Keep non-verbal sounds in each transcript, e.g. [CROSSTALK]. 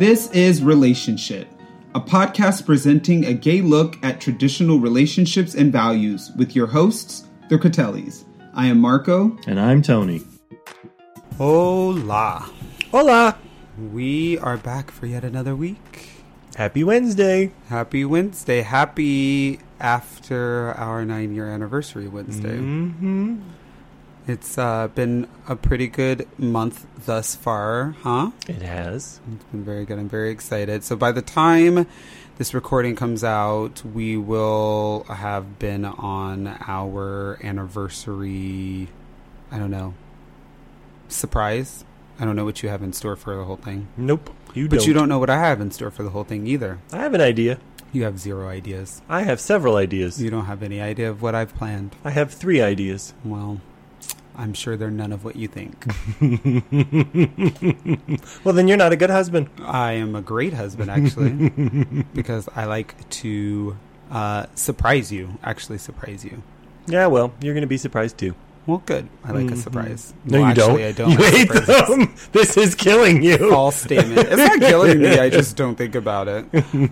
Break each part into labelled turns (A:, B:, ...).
A: This is Relationship, a podcast presenting a gay look at traditional relationships and values with your hosts, the Critellis. I am Marco.
B: And I'm Tony.
C: Hola.
B: Hola.
C: We are back for yet another week.
B: Happy Wednesday.
C: Happy Wednesday. Happy after our nine year anniversary Wednesday.
B: Mm-hmm.
C: It's uh, been a pretty good month thus far, huh?
B: It has.
C: It's been very good. I'm very excited. So by the time this recording comes out, we will have been on our anniversary. I don't know. Surprise. I don't know what you have in store for the whole thing.
B: Nope. You
C: But
B: don't.
C: you don't know what I have in store for the whole thing either.
B: I have an idea.
C: You have zero ideas.
B: I have several ideas.
C: You don't have any idea of what I've planned.
B: I have three ideas.
C: Well, I'm sure they're none of what you think. [LAUGHS]
B: Well, then you're not a good husband.
C: I am a great husband, actually, [LAUGHS] because I like to uh, surprise you. Actually, surprise you.
B: Yeah, well, you're going to be surprised too.
C: Well, good. I like a
B: Mhm.
C: surprise.
B: No,
C: Well,
B: you
C: actually,
B: don't.
C: I don't.
B: You hate [LAUGHS]
C: surprises.
B: them. This is killing you.
C: False statement. It's not killing me. I just don't think about it.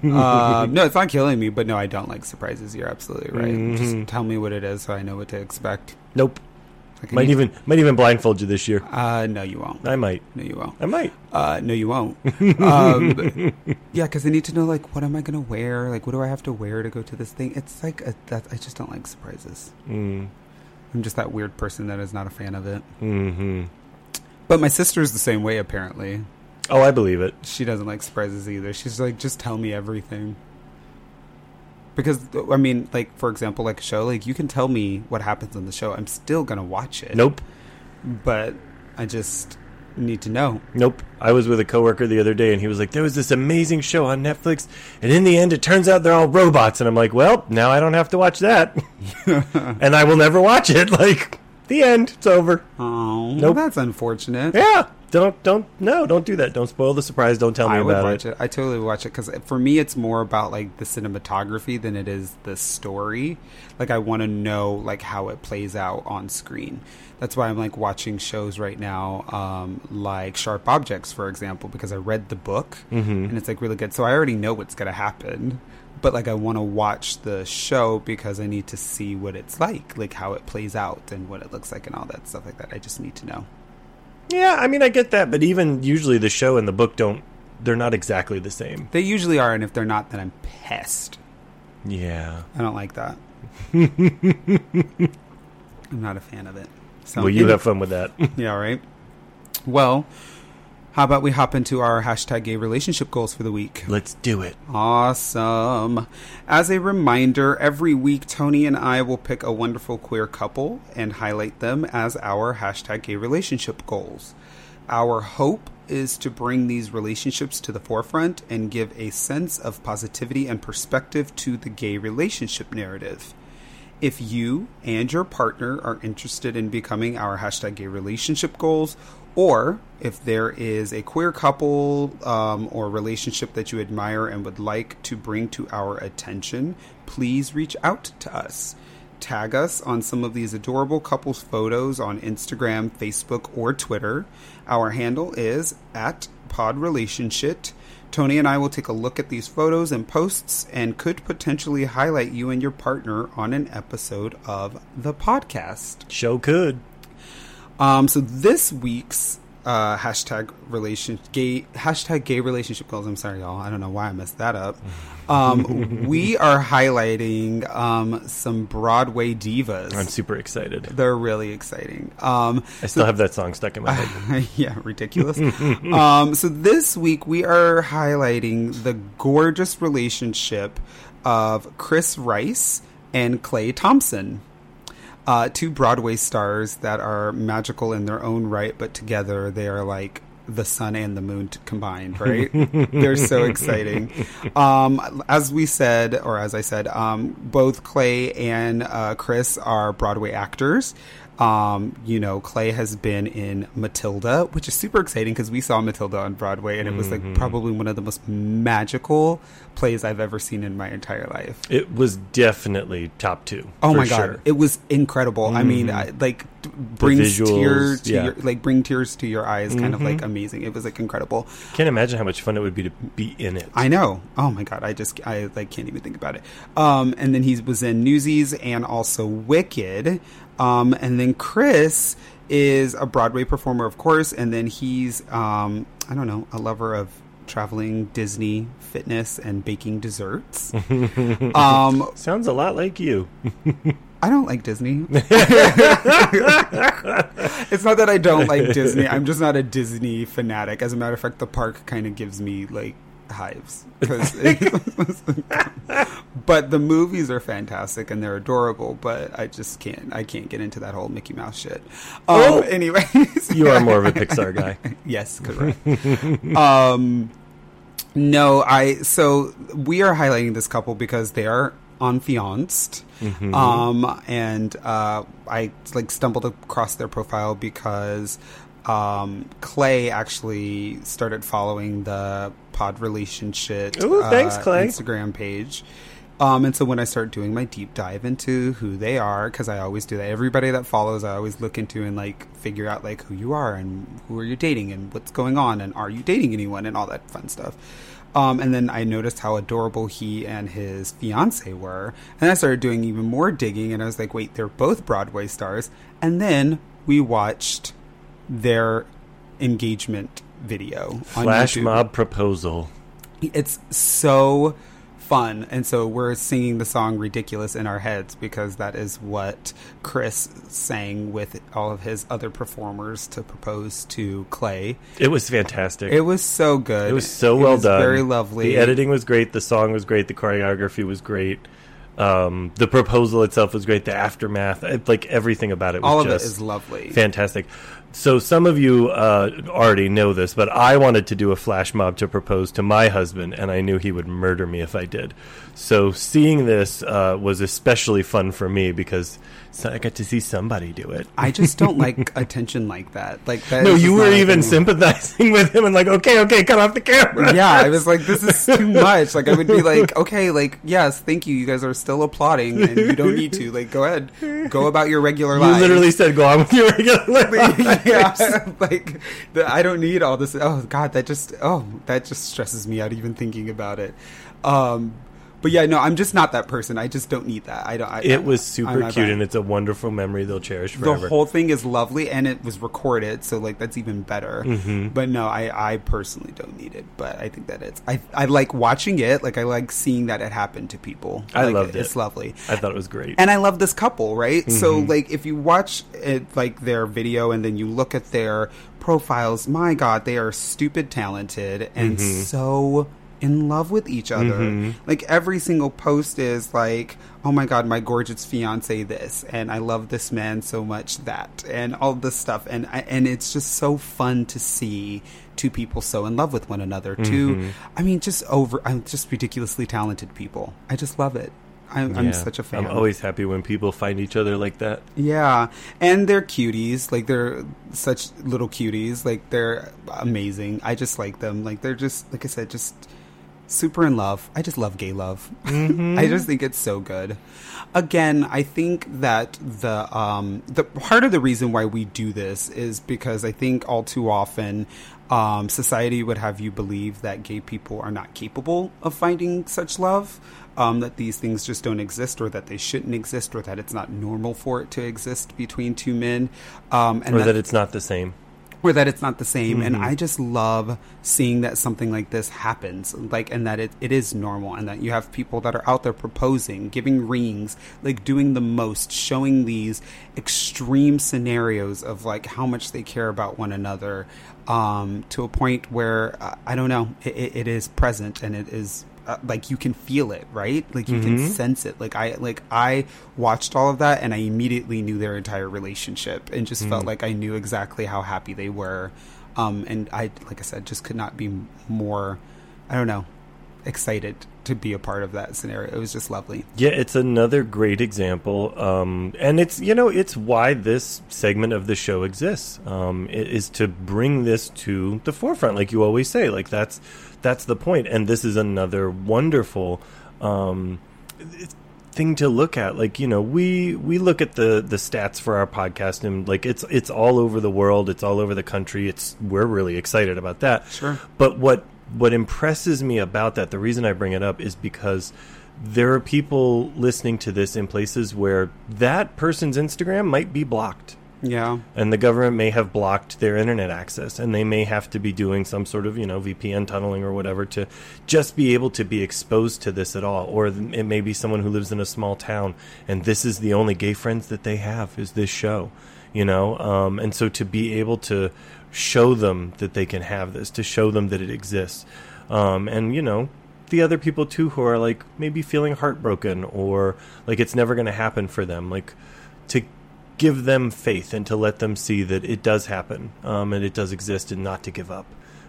C: Um, no, it's not killing me. But no, I don't like surprises. You're absolutely right.
B: Mhm.
C: Just tell me what it is so I know what to expect.
B: Nope.
C: Like,
B: Might even might even blindfold you this year.
C: Uh, no, you won't.
B: I might.
C: No, you won't.
B: I might.
C: Uh, no, you won't. [LAUGHS] um, yeah, because I need to know like what am I gonna wear? Like, what do I have to wear to go to this thing? It's like a, that. I just don't like surprises.
B: Mm.
C: I'm just that weird person that is not a fan of it.
B: Hmm.
C: But my sister's the same way. Apparently,
B: Oh, I believe it.
C: she doesn't like surprises either. She's like, just tell me everything. Because I mean, like for example, like a show, like you can tell me what happens on the show. I'm still gonna watch it.
B: Nope.
C: But I just need to know.
B: Nope. I was with a coworker the other day and he was like, There was this amazing show on Netflix, and in the end it turns out they're all robots. And I'm like, Well, now I don't have to watch that. [LAUGHS] and I will never watch it. [LAUGHS] Like, the end. It's over.
C: Oh,
B: Nope.
C: that's unfortunate.
B: Yeah. Don't don't no, don't do that. Don't spoil the surprise. Don't tell me
C: I would
B: about
C: watch
B: it.
C: it. I totally watch it because for me, it's more about like the cinematography than it is the story. Like I want to know like how it plays out on screen. That's why I'm like watching shows right now, um, like Sharp Objects, for example, because I read the book
B: Mm-hmm.
C: and it's like really good. So I already know what's gonna happen, but like I want to watch the show because I need to see what it's like, like how it plays out and what it looks like and all that stuff like that. I just need to know.
B: Yeah, I mean I get that, but even usually the show and the book don't they're not exactly the same.
C: They usually are, and if they're not, then I'm pissed.
B: Yeah.
C: I don't like that. [LAUGHS] I'm not a fan of it. So,
B: well, you have fun with that. [LAUGHS]
C: yeah, right. Well, how about we hop into our hashtag gay relationship goals for the week?
B: Let's do it.
C: Awesome. As a reminder, every week Tony and I will pick a wonderful queer couple and highlight them as our hashtag gay relationship goals. Our hope is to bring these relationships to the forefront and give a sense of positivity and perspective to the gay relationship narrative. If you and your partner are interested in becoming our hashtag gay relationship goals, or if there is a queer couple um, or relationship that you admire and would like to bring to our attention, please reach out to us. Tag us on some of these adorable couples photos on Instagram, Facebook, or Twitter. Our handle is at podrelationship. Tony and I will take a look at these photos and posts and could potentially highlight you and your partner on an episode of the podcast.
B: Show could.
C: Um, so this week's uh, hashtag relation gay hashtag gay relationship goals. I'm sorry, y'all. I don't know why I messed that up. Um, [LAUGHS] we are highlighting um, some Broadway divas.
B: I'm super excited.
C: They're really exciting. Um,
B: I still have that song stuck in my head. [LAUGHS]
C: yeah, ridiculous. um, so this week we are highlighting the gorgeous relationship of Chris Rice and Clay Thomson. Uh, two Broadway stars that are magical in their own right, but together they are like the sun and the moon combined, right? [LAUGHS] They're so exciting. Um, as we said, or as I said, um, both Clay and uh, Chris are Broadway actors. Um, you know, Clay has been in Matilda, which is super exciting because we saw Matilda on Broadway, and it was like
B: Mm-hmm.
C: probably one of the most magical plays I've ever seen in my entire life.
B: It was definitely top two.
C: Oh my god,
B: sure. Mm-hmm.
C: it was incredible. I mean, I, like brings tears to
B: yeah. Mm-hmm.
C: your like bring tears to your eyes. Kind of like amazing. It was like incredible.
B: Can't imagine how much fun it would be to be in it.
C: I know. Oh my god, I just I like can't even think about it. Um, and then he was in Newsies and also Wicked. Um, and then Chris is a Broadway performer, of course, and then he's um, I don't know, a lover of traveling, Disney, fitness, and baking desserts. [LAUGHS] um,
B: Sounds a lot like you.
C: I don't like Disney. [LAUGHS] [LAUGHS] it's not that I don't like Disney. I'm just not a Disney fanatic. As a matter of fact, the park kind of gives me like hives. [LAUGHS] [LAUGHS] but the movies are fantastic and they're adorable. But I just can't. I can't get into that whole Mickey Mouse shit. Um,
B: Oh!
C: anyways,
B: You are more of a Pixar guy. [LAUGHS]
C: yes, correct. um, no, I. So we are highlighting this couple because they are unfianced.
B: Mm-hmm.
C: Um, and uh, I like stumbled across their profile because um, Clay actually started following the Pod Relationship.
B: Ooh, thanks,
C: uh,
B: Clay.
C: Instagram page. Um, and so when I start doing my deep dive into who they are, because I always do that, everybody that follows, I always look into and like figure out like who you are and who are you dating and what's going on and are you dating anyone and all that fun stuff. Um, and then I noticed how adorable he and his fiance were, and I started doing even more digging, and I was like, wait, they're both Broadway stars. And then we watched their engagement video
B: Flash mob proposal.
C: it's so fun and so we're singing the song ridiculous in our heads because that is what chris sang with all of his other performers to propose to clay
B: It was fantastic.
C: it was so good
B: It was so well
C: was
B: done.
C: very lovely
B: The editing was great. The song was great. The choreography was great. Um, the proposal itself was great. The aftermath, like everything about it, was
C: all of it is lovely
B: fantastic. So some of you uh, already know this, but I wanted to do a flash mob to propose to my husband, and I knew he would murder me if I did. So seeing this uh, was especially fun for me because so I got to see somebody do it.
C: i just don't [LAUGHS] like attention like that like that
B: No, you were even sympathizing [LAUGHS] with him and like, okay, okay, cut off the camera.
C: yeah, I was like, this is too [LAUGHS] much. Like, I would be like, okay, like, yes, thank you. You guys are still applauding, and you don't need to. Like, go ahead, go about your regular
B: You
C: life.
B: literally said, "Go on with your regular life."
C: yeah, like the, I don't need all this. Oh God, that just oh that just stresses me out even thinking about it. Um, but yeah, no, I'm just not that person. I just don't need that. I don't. I,
B: It was super cute,
C: that.
B: and it's a wonderful memory they'll cherish forever.
C: the whole thing is lovely, and it was recorded, so like that's even better.
B: Mm-hmm.
C: But no, I I personally don't need it. But I think that it's I I like watching it. Like I like seeing that it happened to people.
B: I
C: Like,
B: loved it.
C: It's lovely.
B: I thought it was great.
C: And I love this couple, right? So
B: Mm-hmm.
C: like if you watch it like their video and then you look at their profiles, my god, they are stupid talented and
B: Mm-hmm.
C: so in love with each other. Like every single post is like, "Oh my god, my gorgeous fiance this and I love this man so much that." And all this stuff and I, and it's just so fun to see two people so in love with one another. Two
B: Mm-hmm.
C: I mean just over I'm just ridiculously talented people. I just love it. I'm, I'm such a fan.
B: I'm always happy when people find each other like that.
C: Yeah, and they're cuties. Like they're such little cuties. Like they're amazing. I just like them. Like they're just like I said, just super in love. I just love gay love. [LAUGHS] I just think it's so good. Again, I think that the um the part of the reason why we do this is because I think all too often um, society would have you believe that gay people are not capable of finding such love, um, that these things just don't exist, or that they shouldn't exist, or that it's not normal for it to exist between two men, um, and
B: Or that it's not the same.
C: Or that it's not the same. And I just love seeing that something like this happens, like, and that it, it is normal, and that you have people that are out there proposing, giving rings, like doing the most, showing these extreme scenarios of like how much they care about one another, um, to a point where uh, I don't know, it, it is present and it is. Uh, like you can feel it, right? Like you can sense it. Like I, like I watched all of that, and I immediately knew their entire relationship, and just felt like I knew exactly how happy they were. Um, and I, like I said, just could not be more, I don't know, excited to be a part of that scenario. It was just lovely.
B: Yeah, it's another great example, um, and it's you know it's why this segment of the show exists um, i- is to bring this to the forefront, like you always say. Like that's that's the point, and this is another wonderful um, thing to look at. Like you know, we we look at the the stats for our podcast, and like it's it's all over the world, it's all over the country. It's we're really excited about that.
C: Sure.
B: But what what impresses me about that, the reason I bring it up is because there are people listening to this in places where that person's Instagram might be blocked.
C: Yeah.
B: And the government may have blocked their internet access, and they may have to be doing some sort of, you know, VPN tunneling or whatever to just be able to be exposed to this at all. Or it may be someone who lives in a small town, and this is the only gay friends that they have is this show, you know. Um, and so to be able to show them that they can have this, to show them that it exists, um, and you know, the other people too who are like maybe feeling heartbroken or like it's never going to happen for them, like to give them faith and to let them see that it does happen um, and it does exist and not to give up.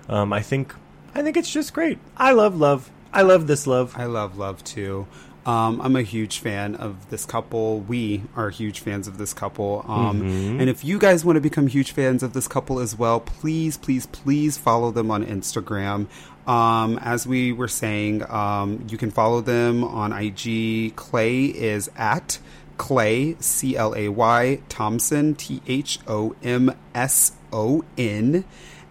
B: Um, I think I think it's just great. I love love. I love this love.
C: I love love too. Um, I'm a huge fan of this couple. We are huge fans of this couple. Um,
B: Mm-hmm.
C: And if you guys want to become huge fans of this couple as well, please, please, please follow them on Instagram. Um, as we were saying, um, you can follow them on IG. Clay is at Clay, C L A Y, Thomson, T H O M S O N.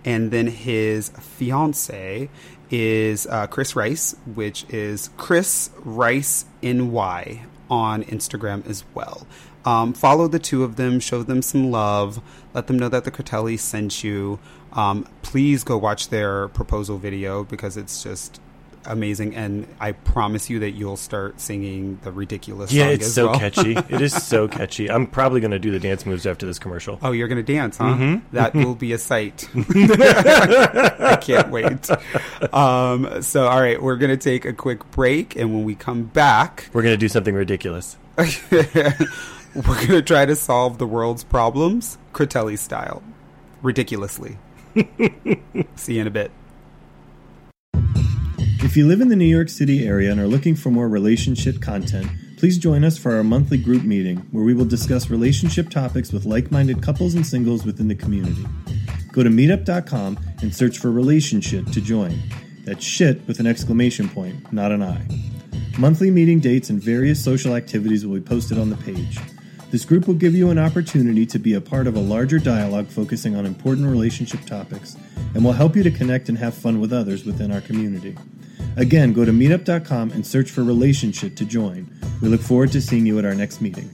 C: And then his fiance is uh, Chris Rice, which is Chris Rice NY on Instagram as well. Um, follow the two of them, show them some love, let them know that the Critelli sent you. Um, please go watch their proposal video because it's just amazing, and I promise you that you'll start singing the ridiculous.
B: Yeah,
C: song
B: it's so
C: well.
B: catchy. [LAUGHS] It is so catchy. I'm probably going to do the dance moves after this commercial.
C: Oh, you're gonna dance, huh?
B: Mm-hmm.
C: That will be a sight. [LAUGHS] [LAUGHS] I can't wait. Um, so, all right, we're gonna take a quick break, and when we come back,
B: We're going to do something ridiculous.
C: we're gonna try to solve the world's problems, Critelli style, ridiculously. See you in a bit.
B: If you live in the New York City area and are looking for more relationship content, please join us for our monthly group meeting where we will discuss relationship topics with like minded couples and singles within the community. Go to meetup.com and search for relationship to join. That's shit with an exclamation point, not an I. Monthly meeting dates and various social activities will be posted on the page. This group will give you an opportunity to be a part of a larger dialogue focusing on important relationship topics and will help you to connect and have fun with others within our community. Again, go to meetup.com and search for relationship to join. We look forward to seeing you at our next meeting.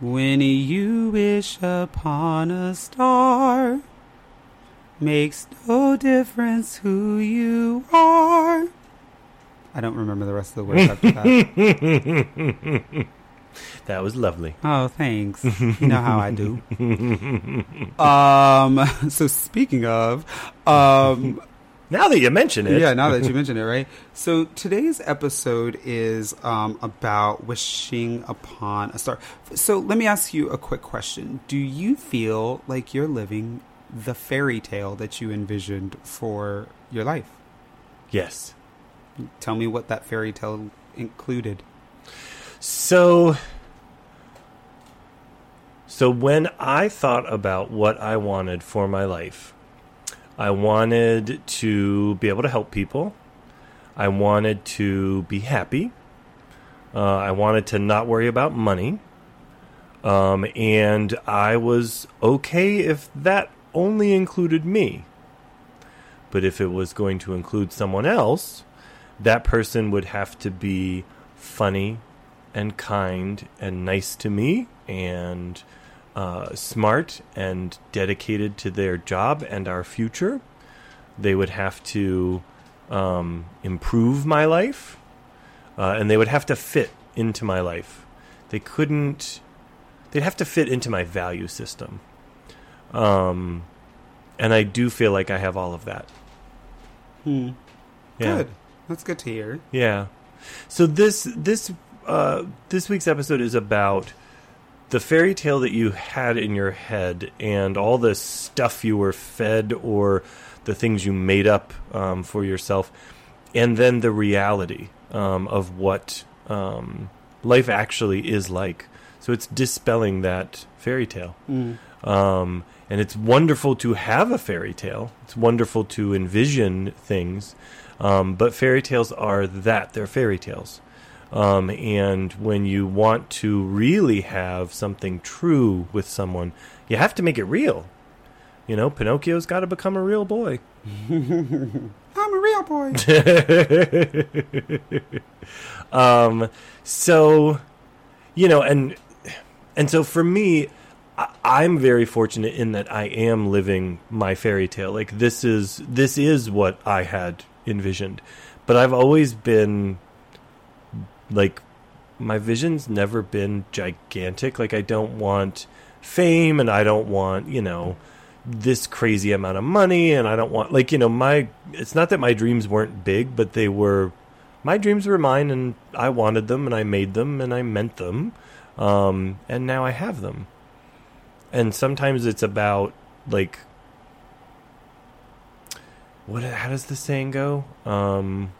C: When you wish upon a star, makes no difference who you are. I don't remember the rest of the words after that. [LAUGHS]
B: That was lovely.
C: Oh, thanks. You know how I do. [LAUGHS] um, [LAUGHS] so speaking of, um, [LAUGHS]
B: Now that you mention it,
C: yeah, now that you mention it, right? So today's episode is um, about wishing upon a star. So let me ask you a quick question: Do you feel like you're living the fairy tale that you envisioned for your life?
B: yes.
C: Tell me what that fairy tale included.
B: So, so when I thought about what I wanted for my life, I wanted to be able to help people. I wanted to be happy. Uh, I wanted to not worry about money. Um, and I was okay if that only included me. But if it was going to include someone else, that person would have to be funny and kind and nice to me and uh, smart and dedicated to their job and our future. They would have to um, improve my life uh, and they would have to fit into my life. They couldn't, they'd have to fit into my value system. Um, and I do feel like I have all of that.
C: Hmm.
B: Yeah.
C: Good. That's good to hear.
B: Yeah. So this this uh, this week's episode is about the fairy tale that you had in your head and all the stuff you were fed or the things you made up um, for yourself, and then the reality um, of what um, life actually is like. So it's dispelling that fairy tale. Um, and it's wonderful to have a fairy tale. It's wonderful to envision things. Um, but fairy tales are that. They're fairy tales. Um, and when you want to really have something true with someone, you have to make it real. You know, Pinocchio's got to become a real boy. [LAUGHS]
C: I'm a real boy. [LAUGHS]
B: um, so, you know, and and so for me, I, I'm very fortunate in that I am living my fairy tale. Like this is this is what I had envisioned, but I've always been like my vision's never been gigantic. Like I don't want fame, and I don't want you know this crazy amount of money, and I don't want like you know my. It's not that my dreams weren't big, but they were. My dreams were mine, and I wanted them, and I made them, and I meant them, um, and now I have them. And sometimes it's about like what? How does the saying go? Um,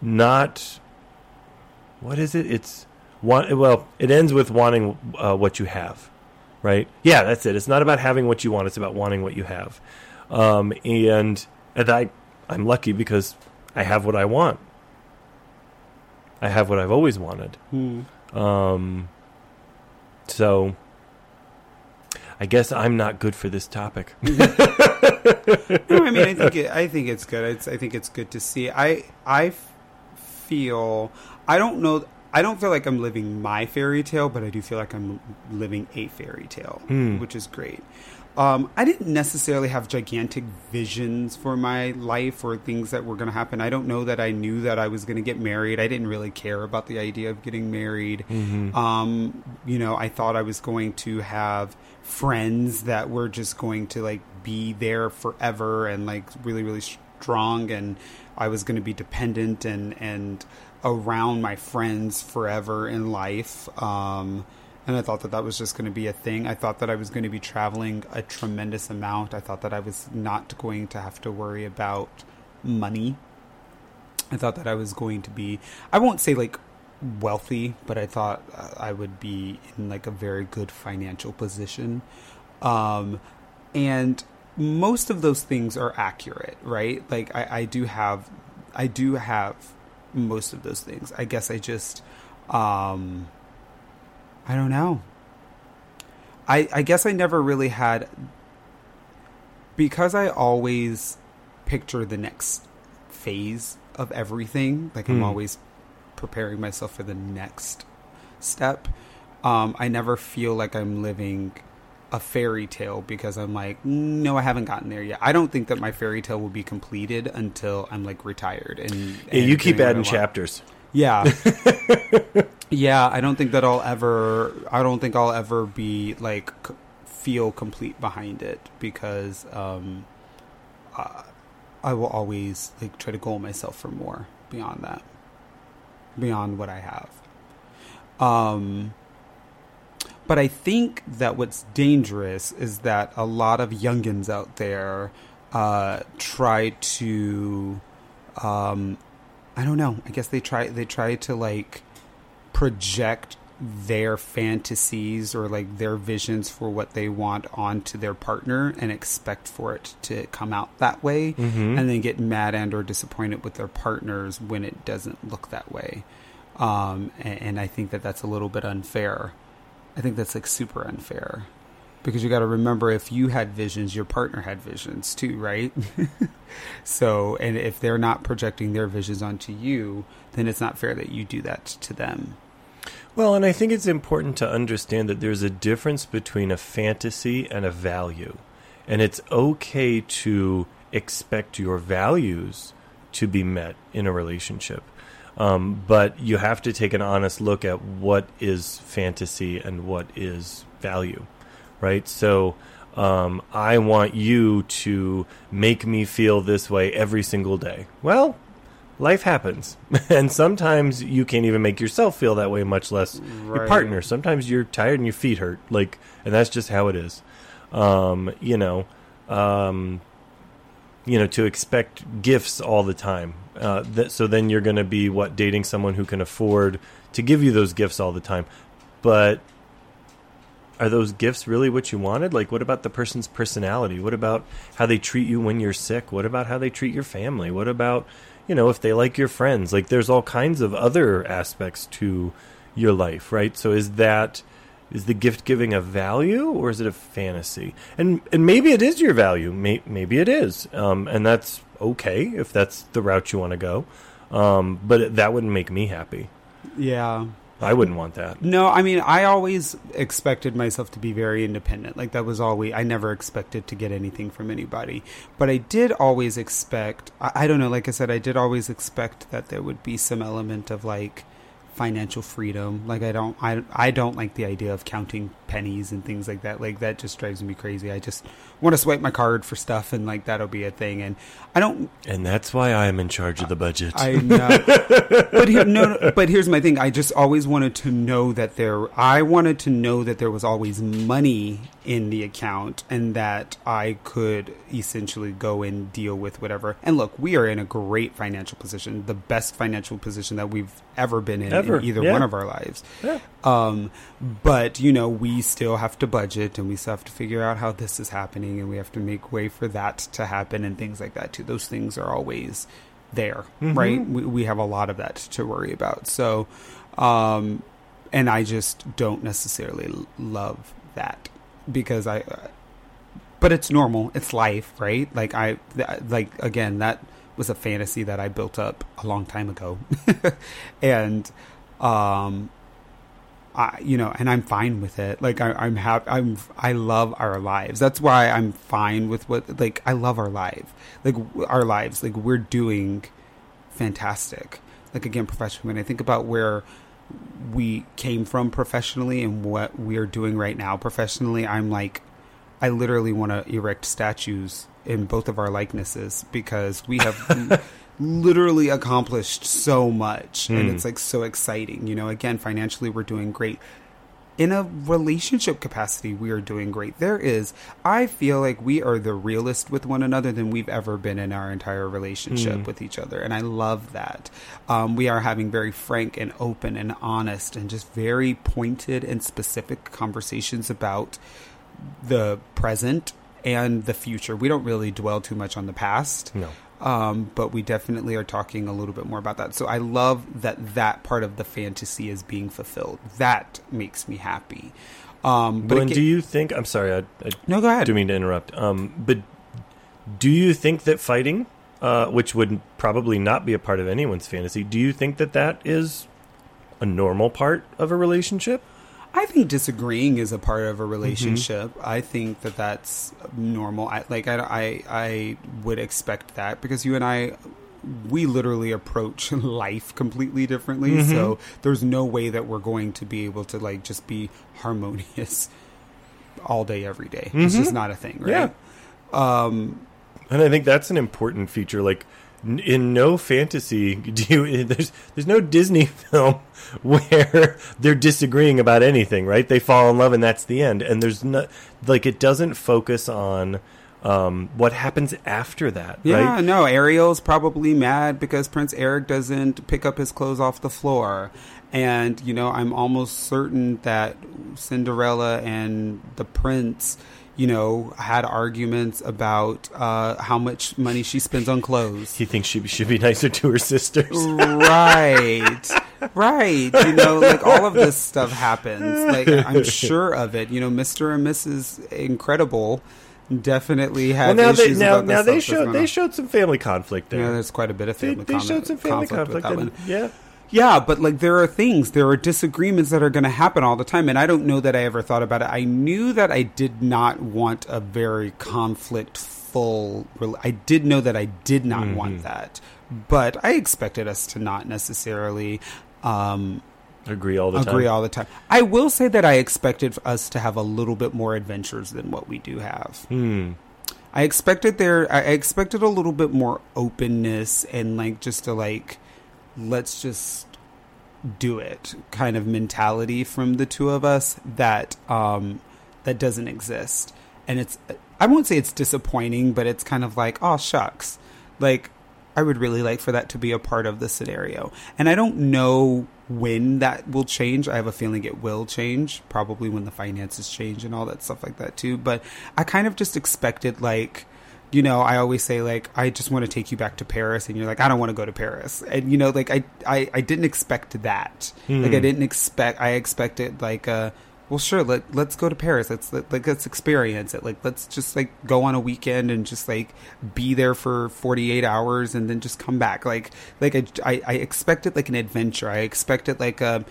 B: not what is it? It's want. Well, it ends with wanting uh, what you have, right? Yeah, that's it. It's not about having what you want. It's about wanting what you have. Um, and and I I'm lucky because I have what I want. I have what I've always wanted. Um, so I guess I'm not good for this topic. [LAUGHS]
C: no, I mean, I think it, I think it's good. It's, I think it's good to see. I I feel I don't know. I don't feel like I'm living my fairy tale, but I do feel like I'm living a fairy tale,
B: Hmm.
C: which is great. Um, I didn't necessarily have gigantic visions for my life or things that were going to happen. I don't know that I knew that I was going to get married. I didn't really care about the idea of getting married. Um, you know, I thought I was going to have friends that were just going to like be there forever and like really, really strong. And I was going to be dependent and and around my friends forever in life. Um, and I thought that that was just going to be a thing. I thought that I was going to be traveling a tremendous amount. I thought that I was not going to have to worry about money. I thought that I was going to be, I won't say like wealthy, but I thought uh, I would be in like a very good financial position. Um, and most of those things are accurate, right? Like I, I do have, I do have most of those things. I guess I just, um, I don't know. I I guess I never really had because I always picture the next phase of everything. Like I'm
B: Hmm.
C: always preparing myself for the next step. Um, I never feel like I'm living a fairy tale because I'm like, no, I haven't gotten there yet. I don't think that my fairy tale will be completed until I'm like retired. And,
B: Yeah, you keep
C: doing what I
B: adding chapters.
C: Yeah. [LAUGHS] yeah, I don't think that I'll ever I don't think I'll ever be like c- feel complete behind it because um uh, I will always like try to goal myself for more beyond that. Beyond what I have. Um but I think that what's dangerous is that a lot of youngins out there uh, try to um, I don't know. I guess they try they try to like project their fantasies or like their visions for what they want onto their partner and expect for it to come out that way
B: Mhm.
C: and then get mad and or disappointed with their partners when it doesn't look that way. Um, and, and I think that that's a little bit unfair. I think that's like super unfair because you got to remember if you had visions, your partner had visions too, right? [LAUGHS] so, and if they're not projecting their visions onto you, then it's not fair that you do that to them.
B: Well, and I think it's important to understand that there's a difference between a fantasy and a value. And it's okay to expect your values to be met in a relationship. Um, but you have to take an honest look at what is fantasy and what is value, right? So um, I want you to make me feel this way every single day. Well, life happens, [LAUGHS] and sometimes you can't even make yourself feel that way, much less your partner. Sometimes you're tired and your feet hurt, like, and that's just how it is. Um, you know, um, you know, to expect gifts all the time. Uh, that, so then you're going to be what dating someone who can afford to give you those gifts all the time, but are those gifts really what you wanted? Like, what about the person's personality? What about how they treat you when you're sick? What about how they treat your family? What about, you know, if they like your friends? Like, there's all kinds of other aspects to your life, right? So, is that is the gift giving a value or is it a fantasy? And and maybe it is your value. May, maybe it is, um, and that's okay if that's the route you want to go. Um, but that wouldn't make me happy.
C: Yeah.
B: I wouldn't want that.
C: No, I mean, I always expected myself to be very independent. Like that was always. I never expected to get anything from anybody, but I did always expect. I, I don't know. Like I said, I did always expect that there would be some element of like financial freedom. Like I don't. I I don't like the idea of counting pennies and things like that. Like that just drives me crazy. I just want to swipe my card for stuff and like that'll be a thing. And I don't
B: And that's why I'm in charge of the budget.
C: I know, but here, no, no, but here's my thing. I just always wanted to know that there. I wanted to know that there was always money in the account, and that I could essentially go and deal with whatever. And look, we are in a great financial position, the best financial position that we've ever been in
B: Ever,
C: in either
B: yeah.
C: one of our lives.
B: Yeah.
C: Um, but you know, we still have to budget, and we still have to figure out how this is happening, and we have to make way for that to happen, and things like that too. Those things are always there, right? We, we have a lot of that to worry about. So, um, and I just don't necessarily love that because I. Uh, but it's normal. It's life, right? Like I, th- like again, that was a fantasy that I built up a long time ago, [LAUGHS] and um, I, you know, and I'm fine with it. Like I, I'm happy. I'm, I love our lives. That's why I'm fine with what. Like I love our life. Like our lives. Like we're doing fantastic. Like again, professionally. When I think about where we came from professionally and what we're doing right now professionally, I'm like, I literally want to erect statues in both of our likenesses because we have [LAUGHS] literally accomplished so much and
B: Hmm.
C: it's like so exciting. You know, again, financially, we're doing great. In a relationship capacity, we are doing great. There is, I feel like we are the realest with one another than we've ever been in our entire relationship
B: Hmm.
C: with each other. And I love that. Um, we are having very frank and open and honest and just very pointed and specific conversations about the present and the future. We don't really dwell too much on the past.
B: No.
C: Um, but we definitely are talking a little bit more about that. So I love that that part of the fantasy is being fulfilled. That makes me happy. Um, but
B: But
C: aga-
B: do you think? I'm sorry, I, I
C: no, go ahead.
B: do mean to interrupt. Um, but do you think that fighting, uh, which would probably not be a part of anyone's fantasy, do you think that that is a normal part of a relationship?
C: I think disagreeing is a part of a
B: Mm-hmm.
C: relationship. I think that that's normal. I like I, I I would expect that because you and I we literally approach [LAUGHS] life completely differently.
B: Mm-hmm.
C: So there's no way that we're going to be able to like just be harmonious [LAUGHS] all day every day. It's just not a thing, right? Um
B: And I think that's an important feature. Like in no fantasy, [LAUGHS] do you, there's there's no Disney [LAUGHS] film where they're disagreeing about anything, right? They fall in love and that's the end. And there's no like it doesn't focus on um, what happens after that,
C: Yeah,
B: right?
C: no, Ariel's probably mad because Prince Eric doesn't pick up his clothes off the floor. And, you know, I'm almost certain that Cinderella and the prince, you know, had arguments about uh, how much money she spends on clothes.
B: He thinks she should be nicer to her sisters.
C: right right you know like all of this stuff happens like i'm [LAUGHS] sure of it you know mr and mrs incredible definitely
B: Well,
C: have
B: now they
C: issues
B: now
C: about
B: now they showed they showed some family conflict there.
C: Yeah, there's quite a bit of
B: they,
C: family
B: they
C: con-
B: showed some family
C: conflict,
B: conflict. and- yeah.
C: Yeah, but like there are things, there are disagreements that are going to happen all the time, and I don't know that I ever thought about it. I knew that I did not want a very conflict full. I did know that I did not
B: Mm-hmm.
C: want that, but I expected us to not necessarily um,
B: Agree all the time.
C: agree all the time. I will say that I expected us to have a little bit more adventures than what we do have.
B: Hmm.
C: I expected there. I expected a little bit more openness and like just to like, let's just do it kind of mentality from the two of us that um that doesn't exist. And it's i won't say it's disappointing but it's kind of like oh shucks. Like i would really like for that to be a part of the scenario. And i don't know when that will change. I have a feeling it will change probably when the finances change and all that stuff like that too. But i kind of just expected like you know, I always say like, I just want to take you back to Paris, and you're like, I don't want to go to Paris, and you know, like I, I, I didn't expect that.
B: Hmm.
C: Like I didn't expect. I expected like, uh, well, sure, let let's go to Paris. Let's let, like let's experience it. Like let's just like go on a weekend and just like be there for 48 hours and then just come back. Like like I, I, I expected like an adventure. I expected it like a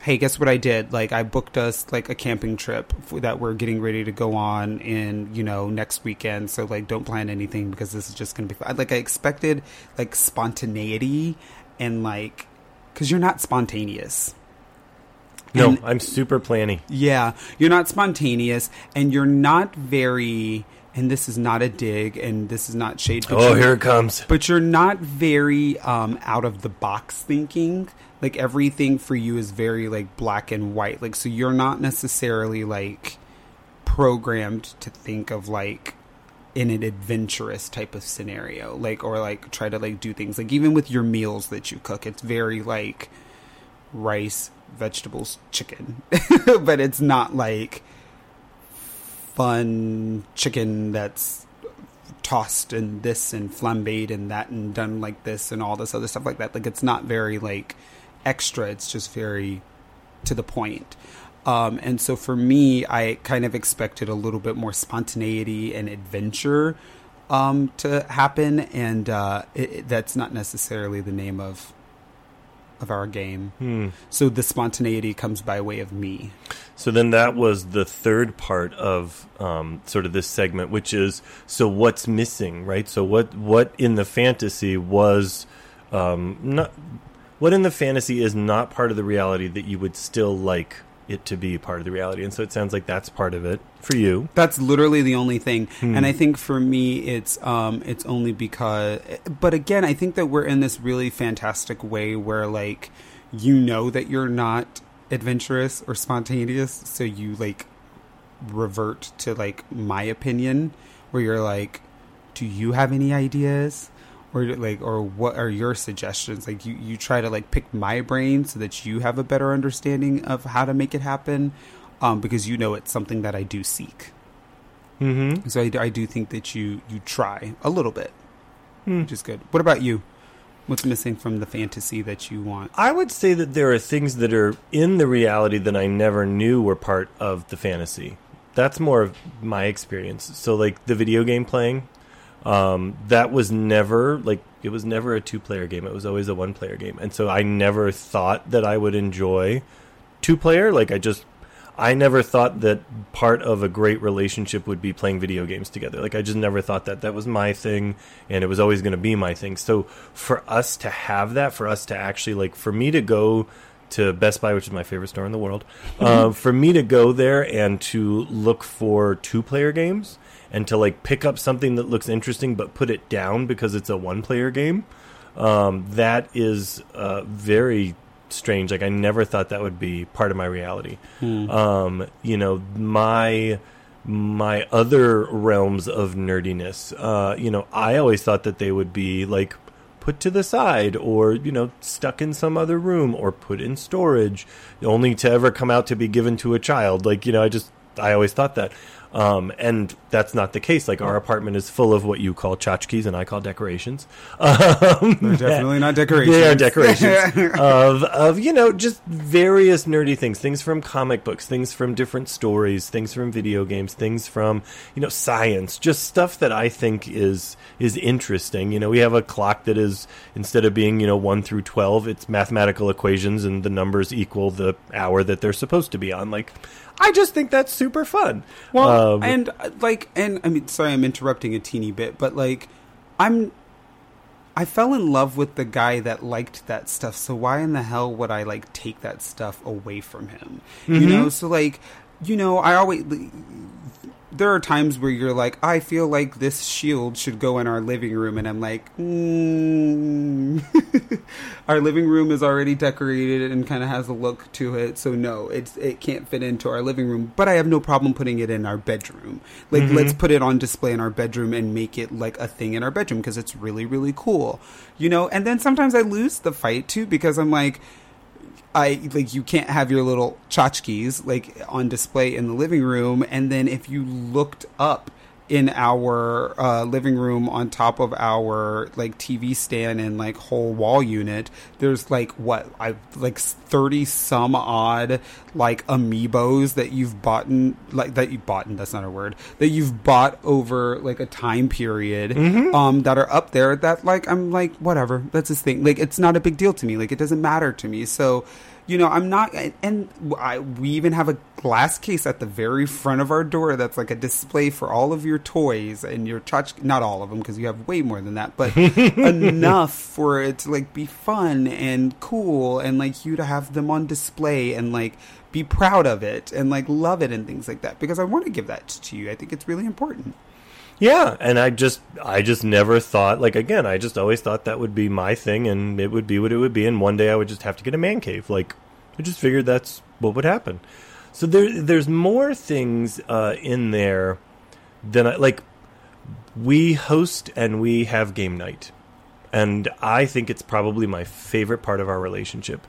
C: hey, guess what I did? Like, I booked us like a camping trip that we're getting ready to go on in, you know, next weekend. So, like, don't plan anything because this is just going to be fun. Like, I expected like spontaneity and like, because you're not spontaneous.
B: No,
C: And-
B: I'm super planny.
C: Yeah, you're not spontaneous and you're not very, and this is not a dig and this is not shade.
B: Oh, here it comes.
C: but you're not very um, out of the box thinking like everything for you is very like black and white. Like so you're not necessarily like programmed to think of like in an adventurous type of scenario like or like try to like do things. Like even with your meals that you cook it's very like rice vegetables chicken. [LAUGHS] But it's not like fun chicken that's tossed and this and flambéed and that and done like this and all this other stuff like that. Like it's not very like extra. It's just very to the point. Um, and so for me, I kind of expected a little bit more spontaneity and adventure um, to happen, and uh, it, it- that's not necessarily the name of of our game.
B: Hmm.
C: So the spontaneity comes by way of me.
B: So then that was the third part of um, sort of this segment, which is so what's missing, right? So what what in the fantasy was um, not what in the fantasy is not part of the reality that you would still like it to be part of the reality, and so it sounds like that's part of it for you.
C: That's literally the only thing,
B: Hmm.
C: and I think for me, it's um, it's only because. But again, I think that we're in this really fantastic way where, like, you know that you're not adventurous or spontaneous, so you like revert to like my opinion, where you're like, "Do you have any ideas?" Or like, or what are your suggestions? Like, you you try to like pick my brain so that you have a better understanding of how to make it happen, um, because you know it's something that I do seek.
B: Mm-hmm.
C: So I, I do think that you you try a little bit,
B: Hmm.
C: which is good. What about you? What's missing from the fantasy that you want?
B: I would say that there are things that are in the reality that I never knew were part of the fantasy. That's more of my experience. So, like the video game playing, um, that was never like it was never a two-player game. It was always a one-player game, and so I never thought that I would enjoy two-player. Like I just, I never thought that part of a great relationship would be playing video games together. Like I just never thought that that was my thing, and it was always going to be my thing. So for us to have that, for us to actually like, for me to go to Best Buy, which is my favorite store in the world, uh, for me to go there and to look for two-player games and to like pick up something that looks interesting but put it down because it's a one-player game, um, that is uh, very strange. Like I never thought that would be part of my reality. Um, you know, my my other realms of nerdiness. Uh, you know, I always thought that they would be like put to the side or you know stuck in some other room or put in storage only to ever come out to be given to a child like you know i just i always thought that um, and that's not the case like our apartment is full of what you call tchotchkes and i call decorations um, [LAUGHS]
C: They're definitely not decorations.
B: they are decorations [LAUGHS] of of you know just various nerdy things, things from comic books, things from different stories, things from video games, things from you know science, just stuff that I think is is interesting. You know, we have a clock that is instead of being you know one through twelve, it's mathematical equations and the numbers equal the hour that they're supposed to be on. Like, I just think that's super fun.
C: Well,
B: Um,
C: and uh, like, and I mean, sorry, I'm interrupting a teeny bit, but like, I'm, I fell in love with the guy that liked that stuff. So why in the hell would I like take that stuff away from him? You
B: Mm-hmm.
C: know, so like. you know, I always there are times where you're like, I feel like this shield should go in our living room, and I'm like, mm. [LAUGHS] our living room is already decorated and kind of has a look to it, so no, it's it can't fit into our living room. But I have no problem putting it in our bedroom. Like, mm-hmm. let's put it on display in our bedroom and make it like a thing in our bedroom because it's really really cool, you know. And then sometimes I lose the fight too because I'm like I like you can't have your little tchotchkes like on display in the living room, and then if you looked up in our uh, living room on top of our like TV stand and like whole wall unit, there's like what I like thirty some odd like amiibos that you've bought in, like that you bought in, that's not a word that you've bought over like a time period mm-hmm. um that are up there that like I'm like whatever that's this thing. Like it's not a big deal to me. Like it doesn't matter to me. So you know, I'm not, and I, we even have a glass case at the very front of our door that's like a display for all of your toys and your touch. Not all of them because you have way more than that, but [LAUGHS] enough for it to like be fun and cool and like you to have them on display and like be proud of it and like love it and things like that because I want to give that to you. I think it's really important.
B: Yeah, and I just I just never thought like again, I just always thought that would be my thing and it would be what it would be and one day I would just have to get a man cave. Like I just figured that's what would happen. So there there's more things uh, in there than I like we host and we have game night. And I think it's probably my favorite part of our relationship.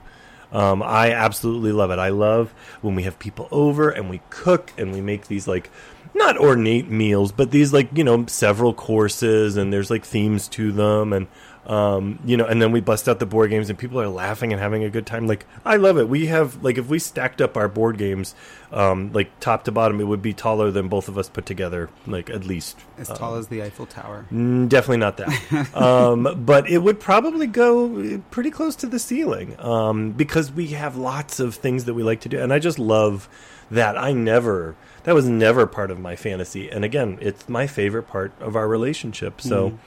B: Um, I absolutely love it. I love when we have people over and we cook and we make these like not ornate meals, but these like you know several courses and there's like themes to them and um, you know, and then we bust out the board games and people are laughing and having a good time. Like I love it. We have like if we stacked up our board games, um, like top to bottom, it would be taller than both of us put together, like at least
C: as um, tall as the Eiffel Tower.
B: Definitely not that, [LAUGHS] um, but it would probably go pretty close to the ceiling um, because we have lots of things that we like to do, and I just love that. I never that was never part of my fantasy, and again, it's my favorite part of our relationship. So. Mm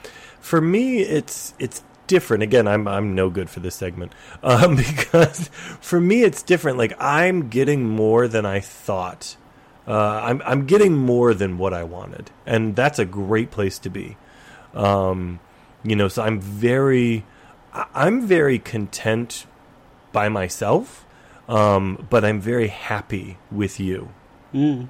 B: for me, it's it's different. Again, I'm I'm no good for this segment [LAUGHS] um, because for me it's different. Like I'm getting more than I thought. Uh, I'm I'm getting more than what I wanted, and that's a great place to be. Um, you know, so I'm very I'm very content by myself, um, but I'm very happy with you.
C: Mm.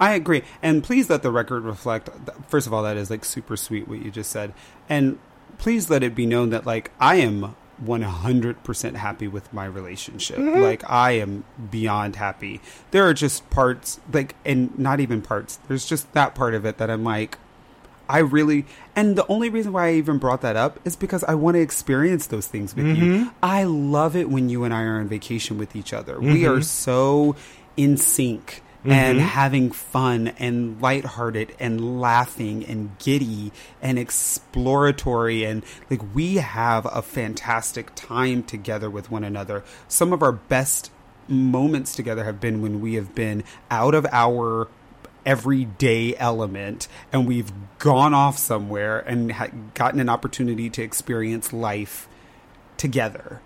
C: I agree, and please let the record reflect. First of all, that is like super sweet what you just said, and please let it be known that like I am 100% happy with my relationship. Mm-hmm. Like I am beyond happy. There are just parts like and not even parts. There's just that part of it that I'm like I really and the only reason why I even brought that up is because I want to experience those things with mm-hmm. you. I love it when you and I are on vacation with each other. Mm-hmm. We are so in sync mm-hmm. and having fun and lighthearted and laughing and giddy and exploratory and like we have a fantastic time together with one another. Some of our best moments together have been when we have been out of our everyday element and we've gone off somewhere and ha- gotten an opportunity to experience life together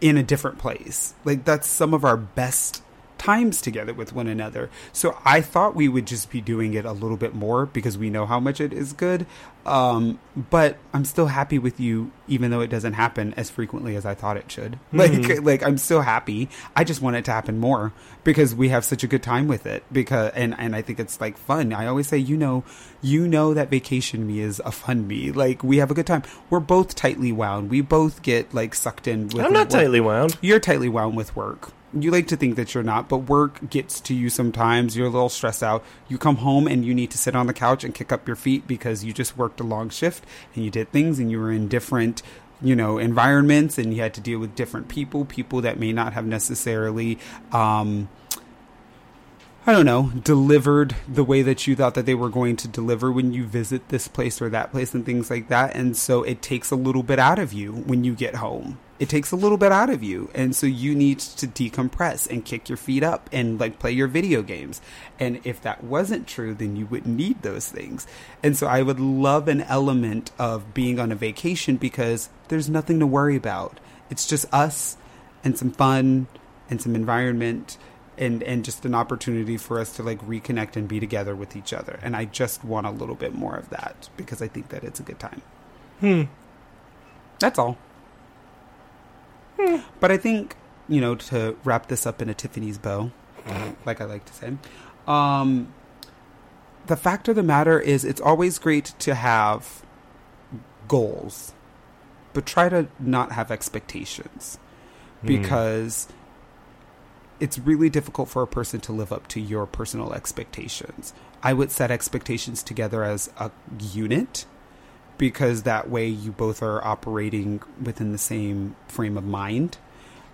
C: in a different place. Like that's some of our best times together with one another. So I thought we would just be doing it a little bit more because we know how much it is good. Um, but I'm still happy with you, even though it doesn't happen as frequently as I thought it should. [LAUGHS] Mm-hmm. Like, like I'm still happy. I just want it to happen more because we have such a good time with it. Because and and I think it's like fun. I always say, you know, you know that vacation me is a fun me. Like we have a good time. We're both tightly wound. We both get like sucked in.
B: with I'm not work. tightly wound.
C: You're tightly wound with work you like to think that you're not, but work gets to you sometimes. You're a little stressed out. You come home and you need to sit on the couch and kick up your feet because you just worked a long shift and you did things and you were in different you know environments and you had to deal with different people people that may not have necessarily um, I don't know, delivered the way that you thought that they were going to deliver when you visit this place or that place and things like that. And so it takes a little bit out of you when you get home it takes a little bit out of you and so you need to decompress and kick your feet up and like play your video games and if that wasn't true then you wouldn't need those things and so i would love an element of being on a vacation because there's nothing to worry about it's just us and some fun and some environment and and just an opportunity for us to like reconnect and be together with each other. And I just want a little bit more of that because I think that it's a good time.
B: Hmm.
C: That's all. Hmm. But I think, you know, to wrap this up in a Tiffany's bow, mm-hmm. like I like to say, um, the fact of the matter is it's always great to have goals, but try to not have expectations hmm. because it's really difficult for a person to live up to your personal expectations. I would set expectations together as a unit because that way you both are operating within the same frame of mind.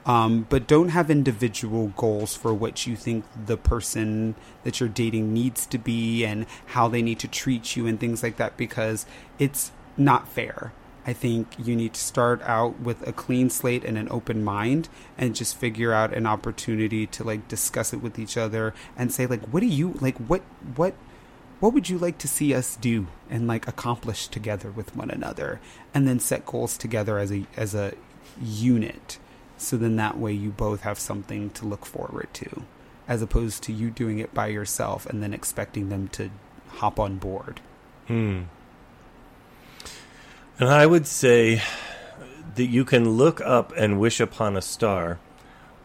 C: Um, but don't have individual goals for what you think the person that you're dating needs to be and how they need to treat you and things like that because it's not fair. I think you need to start out with a clean slate and an open mind and just figure out an opportunity to like discuss it with each other and say like what do you like what what what would you like to see us do and like accomplish together with one another and then set goals together as a as a unit so then that way you both have something to look forward to as opposed to you doing it by yourself and then expecting them to hop on board
B: Hmm. And I would say that you can look up and wish upon a star,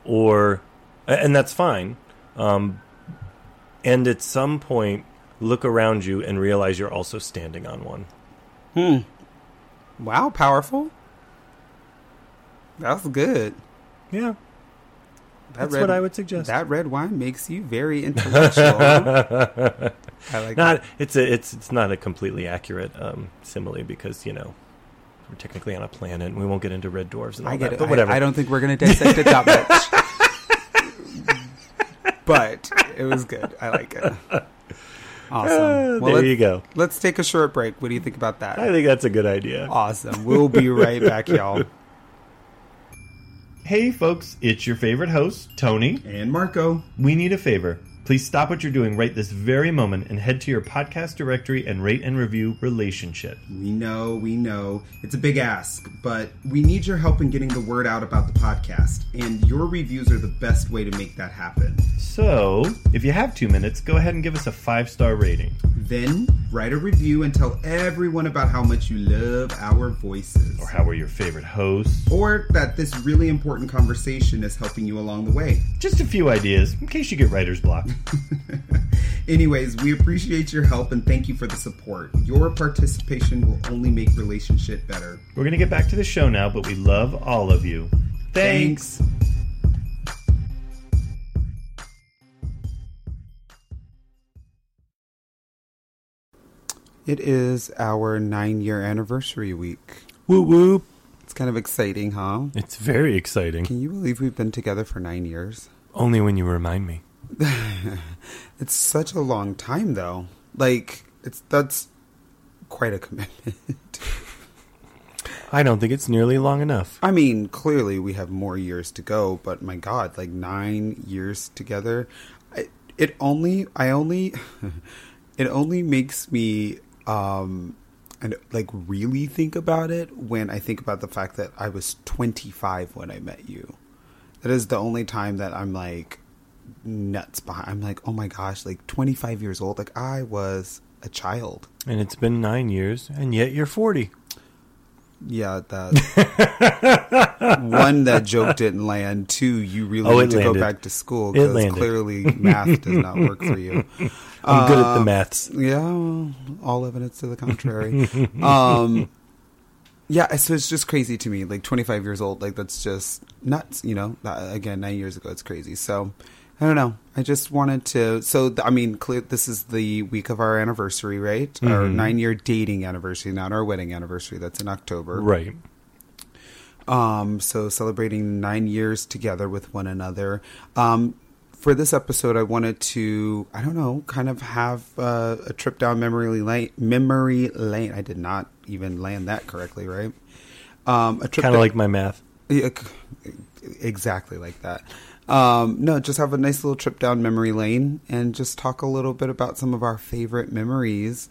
B: or, and that's fine. Um, and at some point, look around you and realize you're also standing on one.
C: hmm wow powerful that's good
B: Yeah,
C: that
B: that's what I would suggest.
C: that red wine makes you very intellectual [LAUGHS] i like
B: not it's a it's it's not a completely accurate um, simile because you know we're technically on a planet and we won't get into red dwarves and all
C: I get
B: that.
C: it.
B: But whatever.
C: I, I don't think we're going to dissect it that much. [LAUGHS] but it was good. I like it. [LAUGHS] Awesome.
B: Ah,
C: Well,
B: there you go.
C: let's take a short break. What do you think about that?
B: I think that's a good idea.
C: Awesome. We'll be right back, y'all.
D: Hey folks, it's your favorite host, Tony.
A: And Marco.
D: We need a favor. Please stop what you're doing right this very moment and head to your podcast directory and rate and review Relationship.
A: We know, we know. It's a big ask, but we need your help in getting the word out about the podcast, and your reviews are the best way to make that happen.
D: So, if you have two minutes, go ahead and give us a five star rating.
A: Then write a review and tell everyone about how much you love our voices.
D: Or how we're your favorite hosts.
A: Or that this really important conversation is helping you along the way.
D: Just a few ideas in case you get writer's block. [LAUGHS]
A: Anyways, we appreciate your help and thank you for the support. Your participation will only make relationship better.
D: We're going to get back to the show now, but we love all of you. Thanks.
C: It is our nine year anniversary week.
B: Whoop whoop.
C: It's kind of exciting, huh?
B: It's very exciting.
C: Can you believe we've been together for nine years?
B: Only when you remind me. [SIGHS]
C: It's such a long time, though. Like, it's that's quite a commitment.
B: I don't think it's nearly long enough.
C: I mean, clearly we have more years to go, but my God, like nine years together, I, it only, I only, [LAUGHS] it only makes me, um, and like really think about it when I think about the fact that I was 25 when I met you. That is the only time that I'm like nuts behind. I'm like, oh my gosh, like 25 years old. Like I was a child.
B: And it's been nine years, and yet you're 40.
C: Yeah, that [LAUGHS] one that joke didn't land. Two, you really
B: Oh,
C: need to go back to school because clearly math does not work for you. [LAUGHS]
B: I'm good at the
C: Uh,
B: maths.
C: Yeah, all evidence to the contrary. um, yeah, so it's just crazy to me. Like 25 years old, like that's just nuts. You know, That- again, nine years ago, it's crazy. So I don't know. I just wanted to. So I mean, clear, this is the week of our anniversary, right? Our
B: Mhm.
C: nine year dating anniversary, not our wedding anniversary. That's in October,
B: Right.
C: um, so celebrating nine years together with one another. Um, for this episode, I wanted to, I don't know, kind of have uh, a trip down memory lane. Memory lane. I did not even land that correctly, right? Um, a trip
B: Kind of like my math.
C: yeah, exactly like that. Um, no, just have a nice little trip down memory lane and just talk a little bit about some of our favorite memories